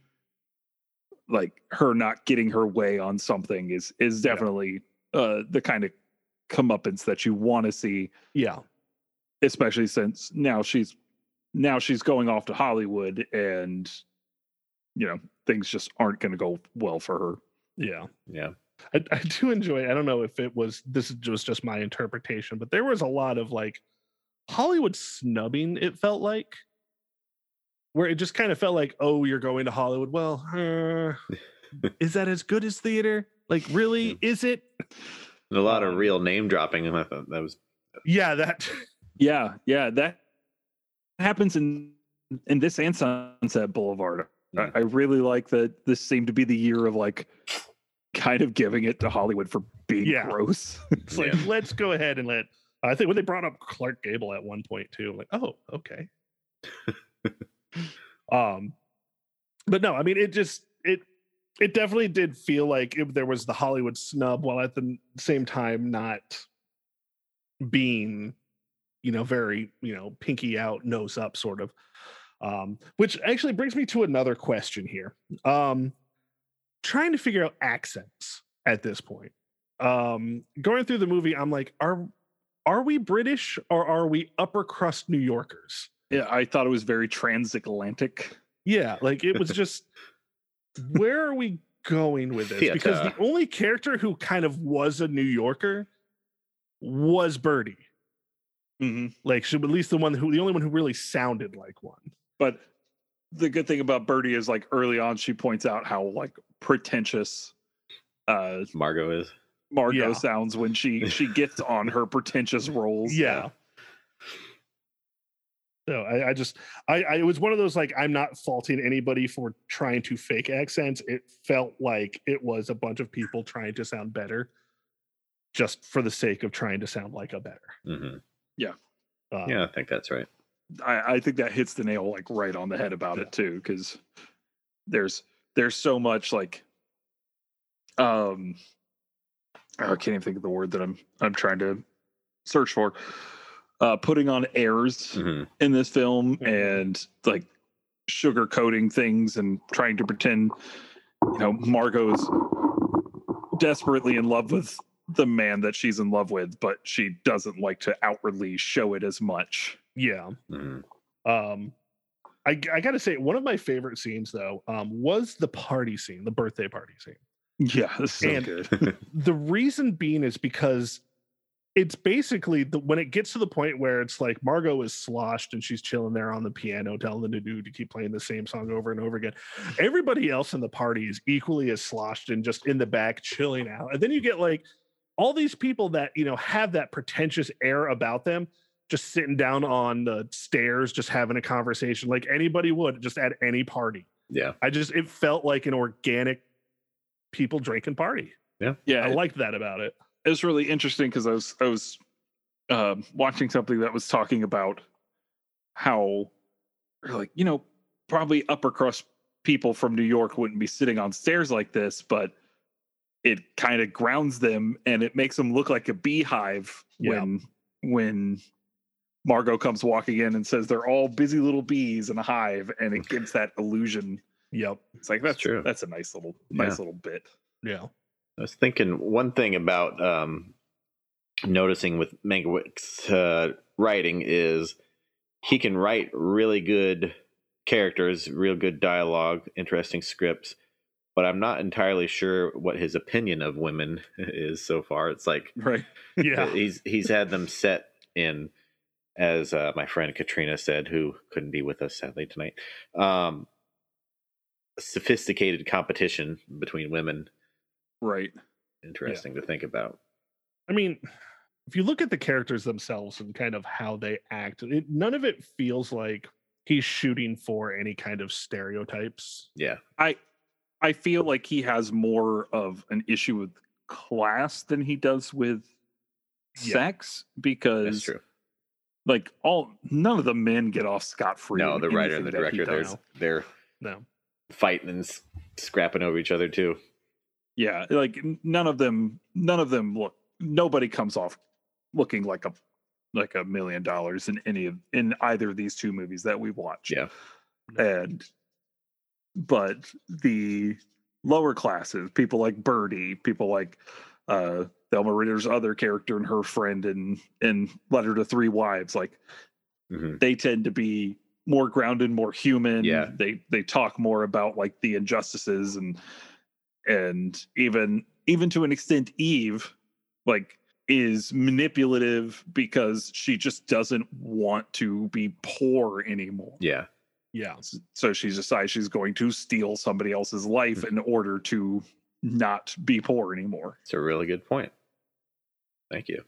like her not getting her way on something, is is Yeah. definitely uh the kind of comeuppance that you want to see, Yeah. especially since now she's now she's going off to Hollywood and you know things just aren't going to go well for her. Yeah. Yeah. I, I do enjoy. I don't know if it was this was just my interpretation, but there was a lot of like Hollywood snubbing. It felt like where it just kind of felt like, oh, you're going to Hollywood. Well, uh, is that as good as theater? Like, really? Is it? And a lot of Um, real name dropping, and I thought that was Yeah, that. Yeah, yeah, that happens in in this and Sunset Boulevard. I, Mm. I really like that. This seemed to be the year of like kind of giving it to Hollywood for being Yeah. gross. It's like Yeah. let's go ahead and let. I think when they brought up Clark Gable at one point too, I'm like, oh, okay. um, but no, I mean, it just it it definitely did feel like it, there was the Hollywood snub, while at the same time not being, you know, very you know pinky out, nose up, sort of. Um, which actually brings me to another question here. Um, trying to figure out accents at this point. Um going through the movie i'm like are are we british or are we upper crust new yorkers? Yeah, I thought it was very transatlantic. yeah like it was just where are we going with this? Because the only character who kind of was a new yorker was birdie like she at least the one who the only one who really sounded like one. But the good thing about Birdie is like early on, she points out how like pretentious uh Margot is. Margot Yeah. sounds when she she gets on her pretentious roles. yeah so I, I just I, I it was one of those like i'm not faulting anybody for trying to fake accents it felt like it was a bunch of people trying to sound better just for the sake of trying to sound like a better hmm uh, Yeah, I think that's right. I, I think that hits the nail like right on the head about it too, because there's there's so much like um oh, I can't even think of the word that I'm I'm trying to search for. Uh putting on airs hmm in this film Mhm. and like sugarcoating things and trying to pretend you know Margot's desperately in love with the man that she's in love with, but she doesn't like to outwardly show it as much. yeah hmm um I, I gotta say one of my favorite scenes though um was the party scene the birthday party scene Yeah, so And- good. the reason being is because it's basically the, when it gets to the point where it's like Margot is sloshed and she's chilling there on the piano, telling the dude to keep playing the same song over and over again. Everybody else in the party is equally as sloshed and just in the back chilling out. And then you get like all these people that you know have that pretentious air about them, just sitting down on the stairs, just having a conversation like anybody would, just at any party. Yeah. I just it felt like an organic people drinking party. yeah, Yeah. I liked that about it. it was really interesting because I was I was uh, watching something that was talking about how like you know probably upper crust people from New York wouldn't be sitting on stairs like this, but it kind of grounds them and it makes them look like a beehive Yeah. when when Margot comes walking in and says they're all busy little bees in a hive, and it gives that illusion. Yep. It's like that's true. That's a nice little nice Yeah. little bit. Yeah. I was thinking one thing about um, noticing with Mankiewicz uh, writing is he can write really good characters, real good dialogue, interesting scripts, but I'm not entirely sure what his opinion of women is so far. It's like Right. Yeah. he's he's had them set in as uh, my friend Katrina said, who couldn't be with us sadly tonight. Um, sophisticated competition between women. Right. Interesting to think about. I mean, if you look at the characters themselves and kind of how they act, it, none of it feels like he's shooting for any kind of stereotypes. Yeah, I I feel like he has more of an issue with class than he does with Yeah. sex that's because true. Like all none of the men get off scot free. No, the writer and the director, they're they're No. fighting and scrapping over each other too. Yeah, like none of them none of them look nobody comes off looking like a like a million dollars in any of in either of these two movies that we watched. Yeah. And but the lower classes, people like Birdie, people like uh Thelma Ritter's other character and her friend and and Letter to Three Wives, like hmm they tend to be more grounded, more human. Yeah. They they talk more about like the injustices and and even even to an extent Eve like is manipulative because she just doesn't want to be poor anymore. Yeah, Yeah. So she decides she's going to steal somebody else's life in order to not be poor anymore. it's a really good point. Thank you.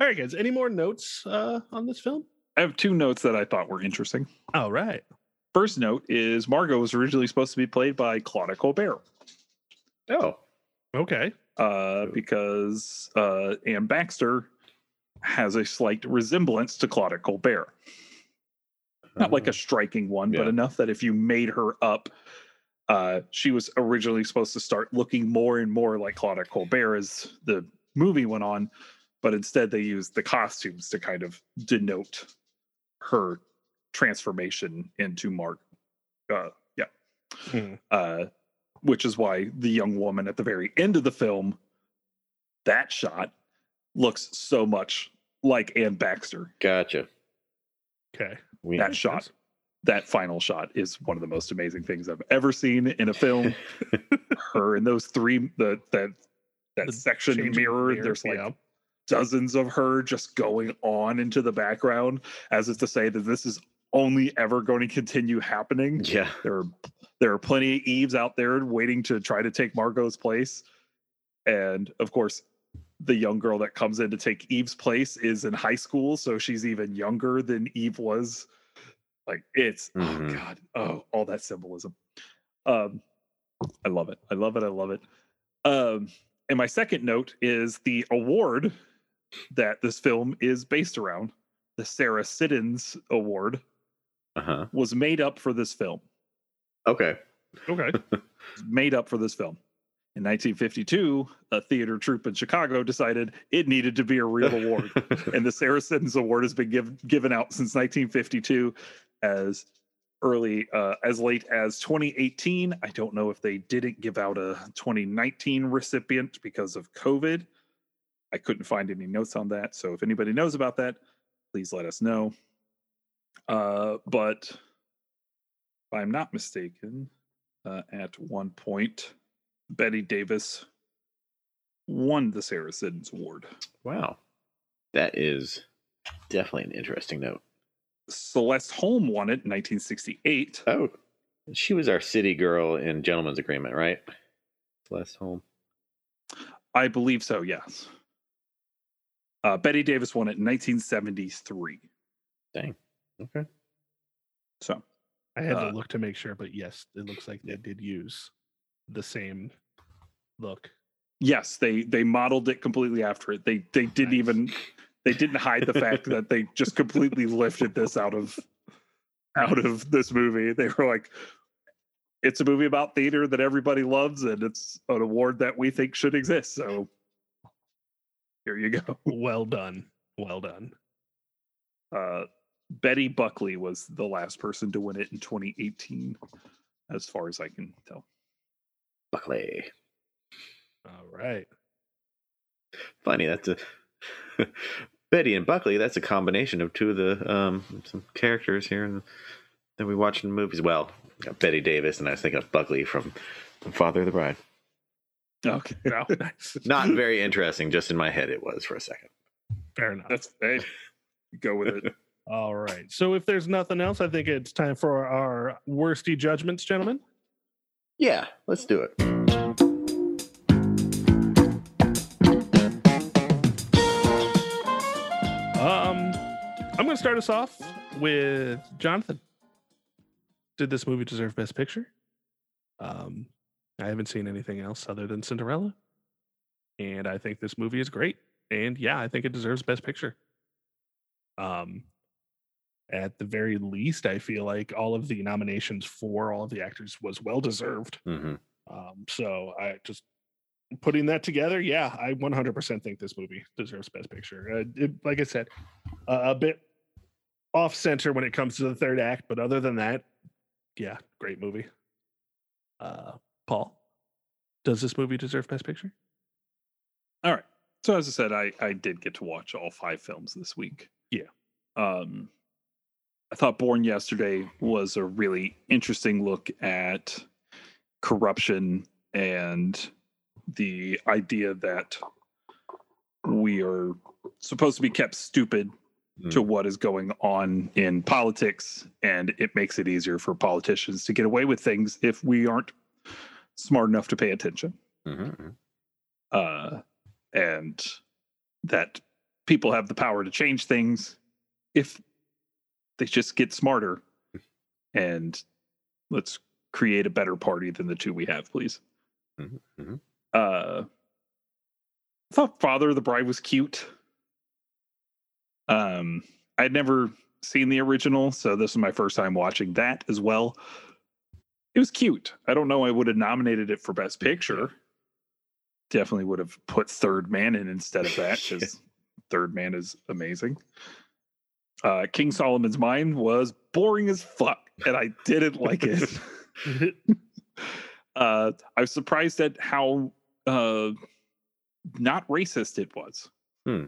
All right, guys. Any more notes uh, on this film? I have two notes that I thought were interesting. All right. First note is Margot was originally supposed to be played by Claudia Colbert. Oh, Okay. uh, because uh, Anne Baxter has a slight resemblance to Claudia Colbert. Not like a striking one, but enough that if you made her up, uh, she was originally supposed to start looking more and more like Claudia Colbert as the movie went on, but instead they used the costumes to kind of denote her transformation into Mark. Uh, yeah Hmm. uh, which is why the young woman at the very end of the film, that shot looks so much like Anne Baxter. gotcha. Okay. We That shot, that final shot, is one of the most amazing things I've ever seen in a film. Her and those three, the that that The section changing mirror, mirror, there's like yeah. dozens of her just going on into the background, as if to say that this is only ever going to continue happening. yeah, there are there are plenty of Eves out there waiting to try to take Margot's place. And of course, the young girl that comes in to take Eve's place is in high school, so she's even younger than Eve was. Like it's Mhm. oh god, oh all that symbolism. Um I love it. I love it. I love it. Um and my second note is the award that this film is based around, the Sarah Siddons Award, uh huh. was made up for this film. Okay, Okay. made up for this film. In 1952, a theater troupe in Chicago decided it needed to be a real award. and the Sarah Siddons Award has been give, given out since 1952 as early uh, as late as 2018. I don't know if they didn't give out a 2019 recipient because of COVID. I couldn't find any notes on that. So if anybody knows about that, please let us know. Uh, but if I'm not mistaken, uh, at one point, Bette Davis won the Sarah Siddons Award. wow, that is definitely an interesting note. Celeste Holm won it in 1968. Oh, she was our city girl in Gentleman's Agreement, right? Celeste Holm. I believe so, yes. Uh, Bette Davis won it in 1973. Dang. Okay. So, I had Uh, to look to make sure, but yes, it looks like they did use the same look. yes, they they modeled it completely after it. They they didn't Nice. even they didn't hide the fact that they just completely lifted this out of out of this movie. They were like it's a movie about theater that everybody loves and it's an award that we think should exist. So here you go. Well done. Well done. Uh, Betty Buckley was the last person to win it in 2018, as far as I can tell. Buckley. All right. Funny, that's a Betty and Buckley. That's a combination of two of the um some characters here in Then we watching movies. Well, got Bette Davis, and I was thinking of Buckley from Father of the Bride. Okay. No, nice. Not very interesting. Just in my head, it was for a second. Fair enough. That's hey, go with it. All right. So if there's nothing else, I think it's time for our worsty judgments, gentlemen. Yeah, let's do it. Going to start us off with Jonathan. Did this movie deserve Best Picture? Um, I haven't seen anything else other than Cinderella, and I think this movie is great. And yeah, I think it deserves Best Picture. Um, at the very least, I feel like all of the nominations for all of the actors was well deserved. hmm Um, so I just putting that together, yeah, I 100% think this movie deserves Best Picture. Uh, it, like I said, uh, a bit off center when it comes to the third act, but other than that, yeah, great movie. Uh, Paul, does this movie deserve Best Picture? All right. So as I said, I I did get to watch all five films this week. Yeah. Um I thought Born Yesterday was a really interesting look at corruption and the idea that we are supposed to be kept stupid to what is going on in politics and it makes it easier for politicians to get away with things if we aren't smart enough to pay attention. Hmm uh, and that people have the power to change things if they just get smarter. And let's create a better party than the two we have please. Mhm, mhm. uh i thought father of the bride was cute um i'd never seen the original so this is my first time watching that as well. It was cute. I don't know i would have nominated it for best picture. Definitely would have put third man in instead of that because third man is amazing. Uh king solomon's mine was boring as fuck and i didn't like it. Uh i was surprised at how uh not racist it was. Hmm.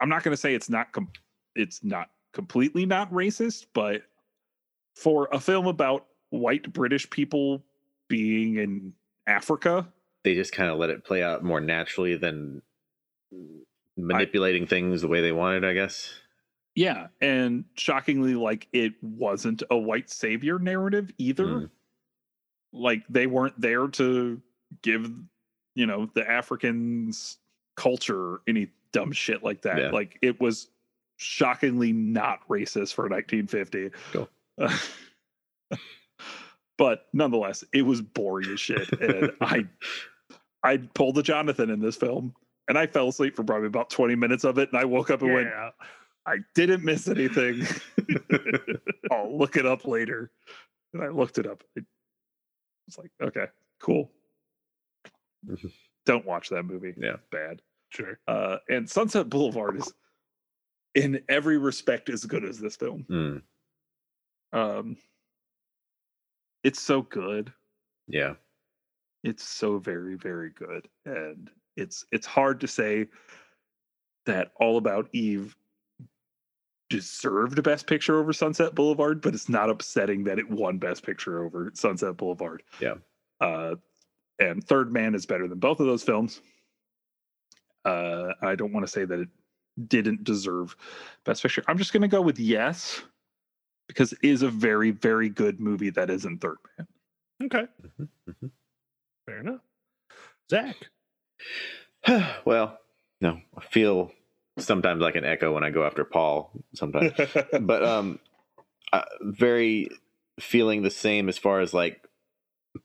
I'm not going to say it's not com- it's not completely not racist but for a film about white british people being in africa They just kind of let it play out more naturally than manipulating things the way they wanted, I guess. yeah and shockingly like it wasn't a white savior narrative either Mm. like they weren't there to give you know the africans culture any dumb shit like that Yeah. like it was shockingly not racist for 1950 Cool. but nonetheless it was boring as shit and i i pulled a jonathan in this film and i fell asleep for probably about 20 minutes of it and i woke up and went yeah. I didn't miss anything. I'll look it up later. And I looked it up. It was like, okay, cool. Don't watch that movie. Yeah. Bad. Sure. Uh, and Sunset Boulevard is in every respect as good as this film. Mm. Um, it's so good. Yeah. It's so very, very good. And it's it's hard to say that All About Eve deserved best picture over Sunset Boulevard, but it's not upsetting that it won best picture over Sunset Boulevard. Yeah. Uh and Third Man is better than both of those films. Uh I don't want to say that it didn't deserve best picture. I'm just going to go with yes because it is a very very good movie that isn't Third Man. Okay. Mhm, mhm. Fair enough. Zach. well, no, I feel sometimes like an echo when I go after Paul. Sometimes, but um, uh, very feeling the same as far as like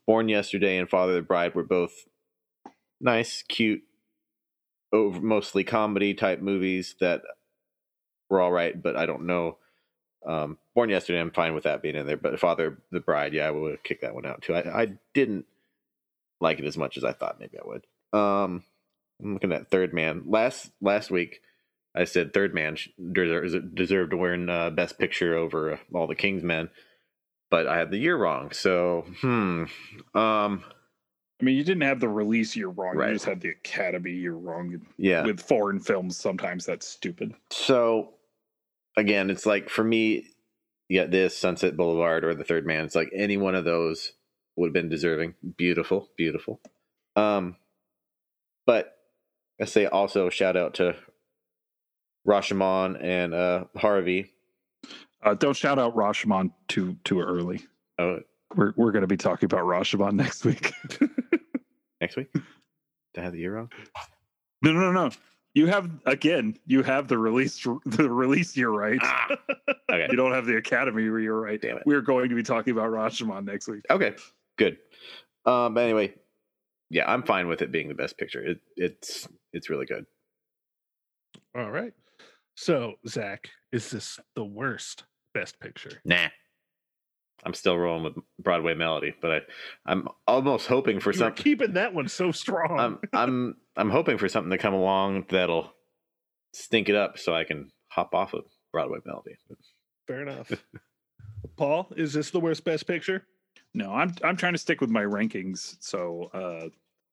Born Yesterday and Father of the Bride were both nice, cute, over mostly comedy type movies that were all right. But I don't know. Um, Born Yesterday, I'm fine with that being in there. But Father the Bride, yeah, I would kick that one out too. I, I didn't like it as much as I thought maybe I would. Um, I'm looking at Third Man. Last last week, I said Third Man deserves deserved to win uh, Best Picture over uh, all the King's Men, but I had the year wrong. So, hmm, um, I mean, you didn't have the release year wrong. Right. You just had the Academy year wrong. Yeah. With foreign films, sometimes that's stupid. So, again, it's like for me, you got this Sunset Boulevard or the Third Man. It's like any one of those would have been deserving. Beautiful, beautiful. Um, but I say also shout out to Rashomon and uh Harvey. Uh, don't shout out Rashomon too too early. Oh, We're we're going to be talking about Rashomon next week. Next week. Did I have the year wrong? no, no, no, no. You have again. You have the release the release year right. Ah, okay. You don't have the Academy year right. Damn it. We're going to be talking about Rashomon next week. Okay, good. Um, but anyway, yeah, I'm fine with it being the best picture. It, it's it's really good. All right. So, Zach, is this the worst best picture? Nah, I'm still rolling with Broadway Melody, but I I'm almost hoping for You're something. keeping that one so strong. I'm I'm I'm hoping for something to come along that'll stink it up so I can hop off of Broadway Melody. Fair enough. Paul, is this the worst best picture? No, I'm I'm trying to stick with my rankings. So uh,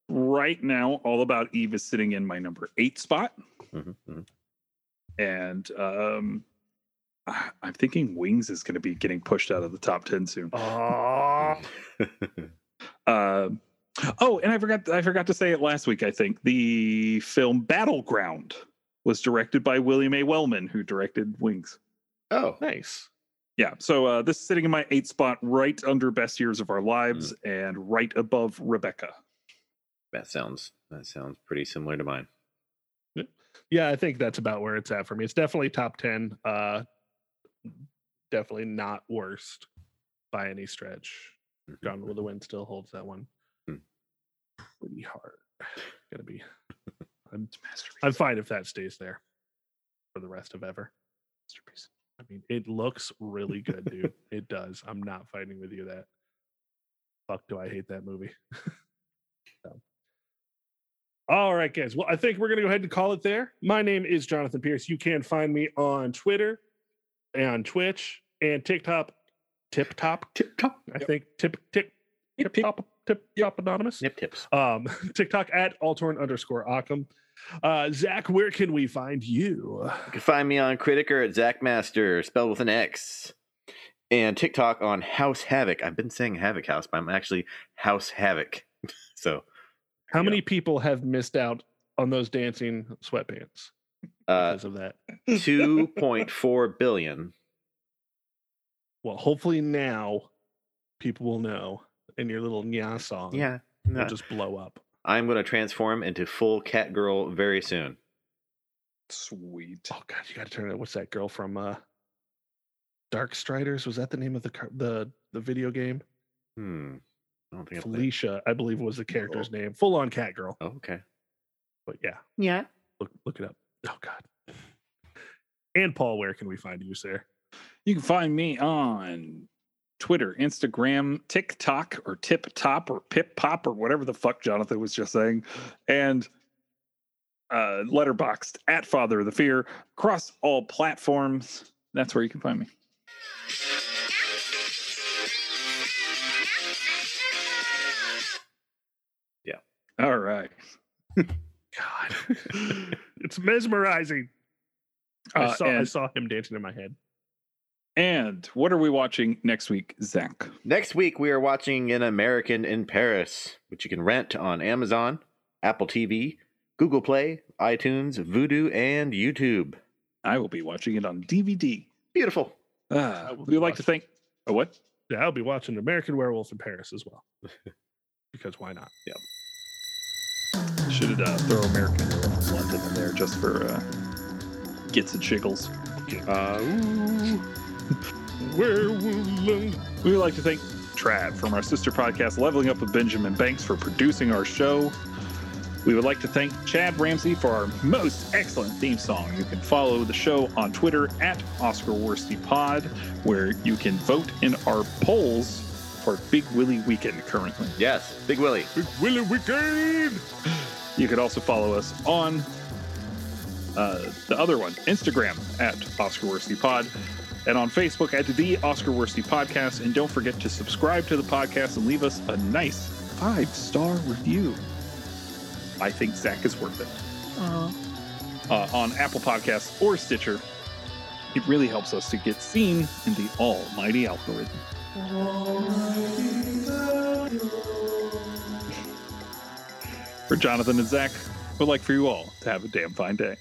right now, All About Eve is sitting in my number eight spot, Mhm, mhm. and um, I- I'm thinking Wings is going to be getting pushed out of the top ten soon. Oh, Um oh, and I forgot I forgot to say it last week. I think the film Battleground was directed by William A. Wellman, who directed Wings. oh, nice. Yeah, so uh, this is sitting in my eight spot, right under Best Years of Our Lives, and right above Rebecca. that sounds that sounds pretty similar to mine. Yeah, I think that's about where it's at for me. It's definitely top 10. Uh definitely not worst by any stretch. Mhm. Gone with the Wind still holds that one Hmm. pretty hard. Gonna be I'm, It's a masterpiece. I'm fine if that stays there for the rest of ever. masterpiece. I mean, it looks really good, dude. it does. I'm not fighting with you that. Fuck, do I hate that movie? So. All right, guys. Well, I think we're gonna go ahead and call it there. My name is Jonathan Pierce. You can find me on Twitter, and Twitch, and TikTok. Tip top, Tip top I think. Tip tip tip tip. top tip top anonymous. nip tips. Um, TikTok at Altorn underscore Occam. Uh, Zach, where can we find you? You can find me on Criticker at Zachmaster, spelled with an X. And TikTok on House Havoc. I've been saying Havoc House, but I'm actually House Havoc. so How Yeah. many people have missed out on those dancing sweatpants uh because of that? 2.4 billion. Well, hopefully now people will know, and your little nya song Yeah. will just blow up. I'm gonna transform into full cat girl very soon. Sweet. Oh god, you got to turn it. What's that girl from uh Dark Striders? Was that the name of the car- the the video game? Hmm. I don't think I've Felicia, I believe, was the character's name. Full on cat girl. Oh, okay. But yeah, Yeah. look look it up. Oh god. And Paul, where can we find you, sir? You can find me on Twitter, Instagram, TikTok, or Tip Top, or Pip Pop, or whatever the fuck Jonathan was just saying, and uh, Letterboxd at Father of the Fear across all platforms. That's where you can find me. Yeah. All right. God, it's mesmerizing. I Uh, saw I saw him dancing in my head. And what are we watching next week, Zach? Next week we are watching An American in Paris, which you can rent on Amazon, Apple TV, Google Play, iTunes, Vudu, and YouTube. I will be watching it on DVD. Beautiful. Uh, I we be would like to thank. Oh, what? Yeah, I'll be watching American Werewolf in Paris as well. because why not? Yep. Should uh, throw American Werewolf in London in there just for uh, gets and shiggles. Uh, Werewolf. We would like to thank Trav from our sister podcast, Leveling Up with Benjamin Banks, for producing our show. We would like to thank Chad Ramsey for our most excellent theme song. You can follow the show on Twitter at Oscar Worsty Pod, where you can vote in our polls for Big Willie Weekend currently. Yes, Big Willie. Big Willie Weekend. You could also follow us on uh, the other one, Instagram at Oscar Worsty Pod, and on Facebook at the Oscar Worsty Podcast. And don't forget to subscribe to the podcast and leave us a nice five star review. I think Zach is worth it. Uh, on Apple Podcasts or Stitcher. It really helps us to get seen in the almighty algorithm. For Jonathan and Zach, we'd like for you all to have a damn fine day.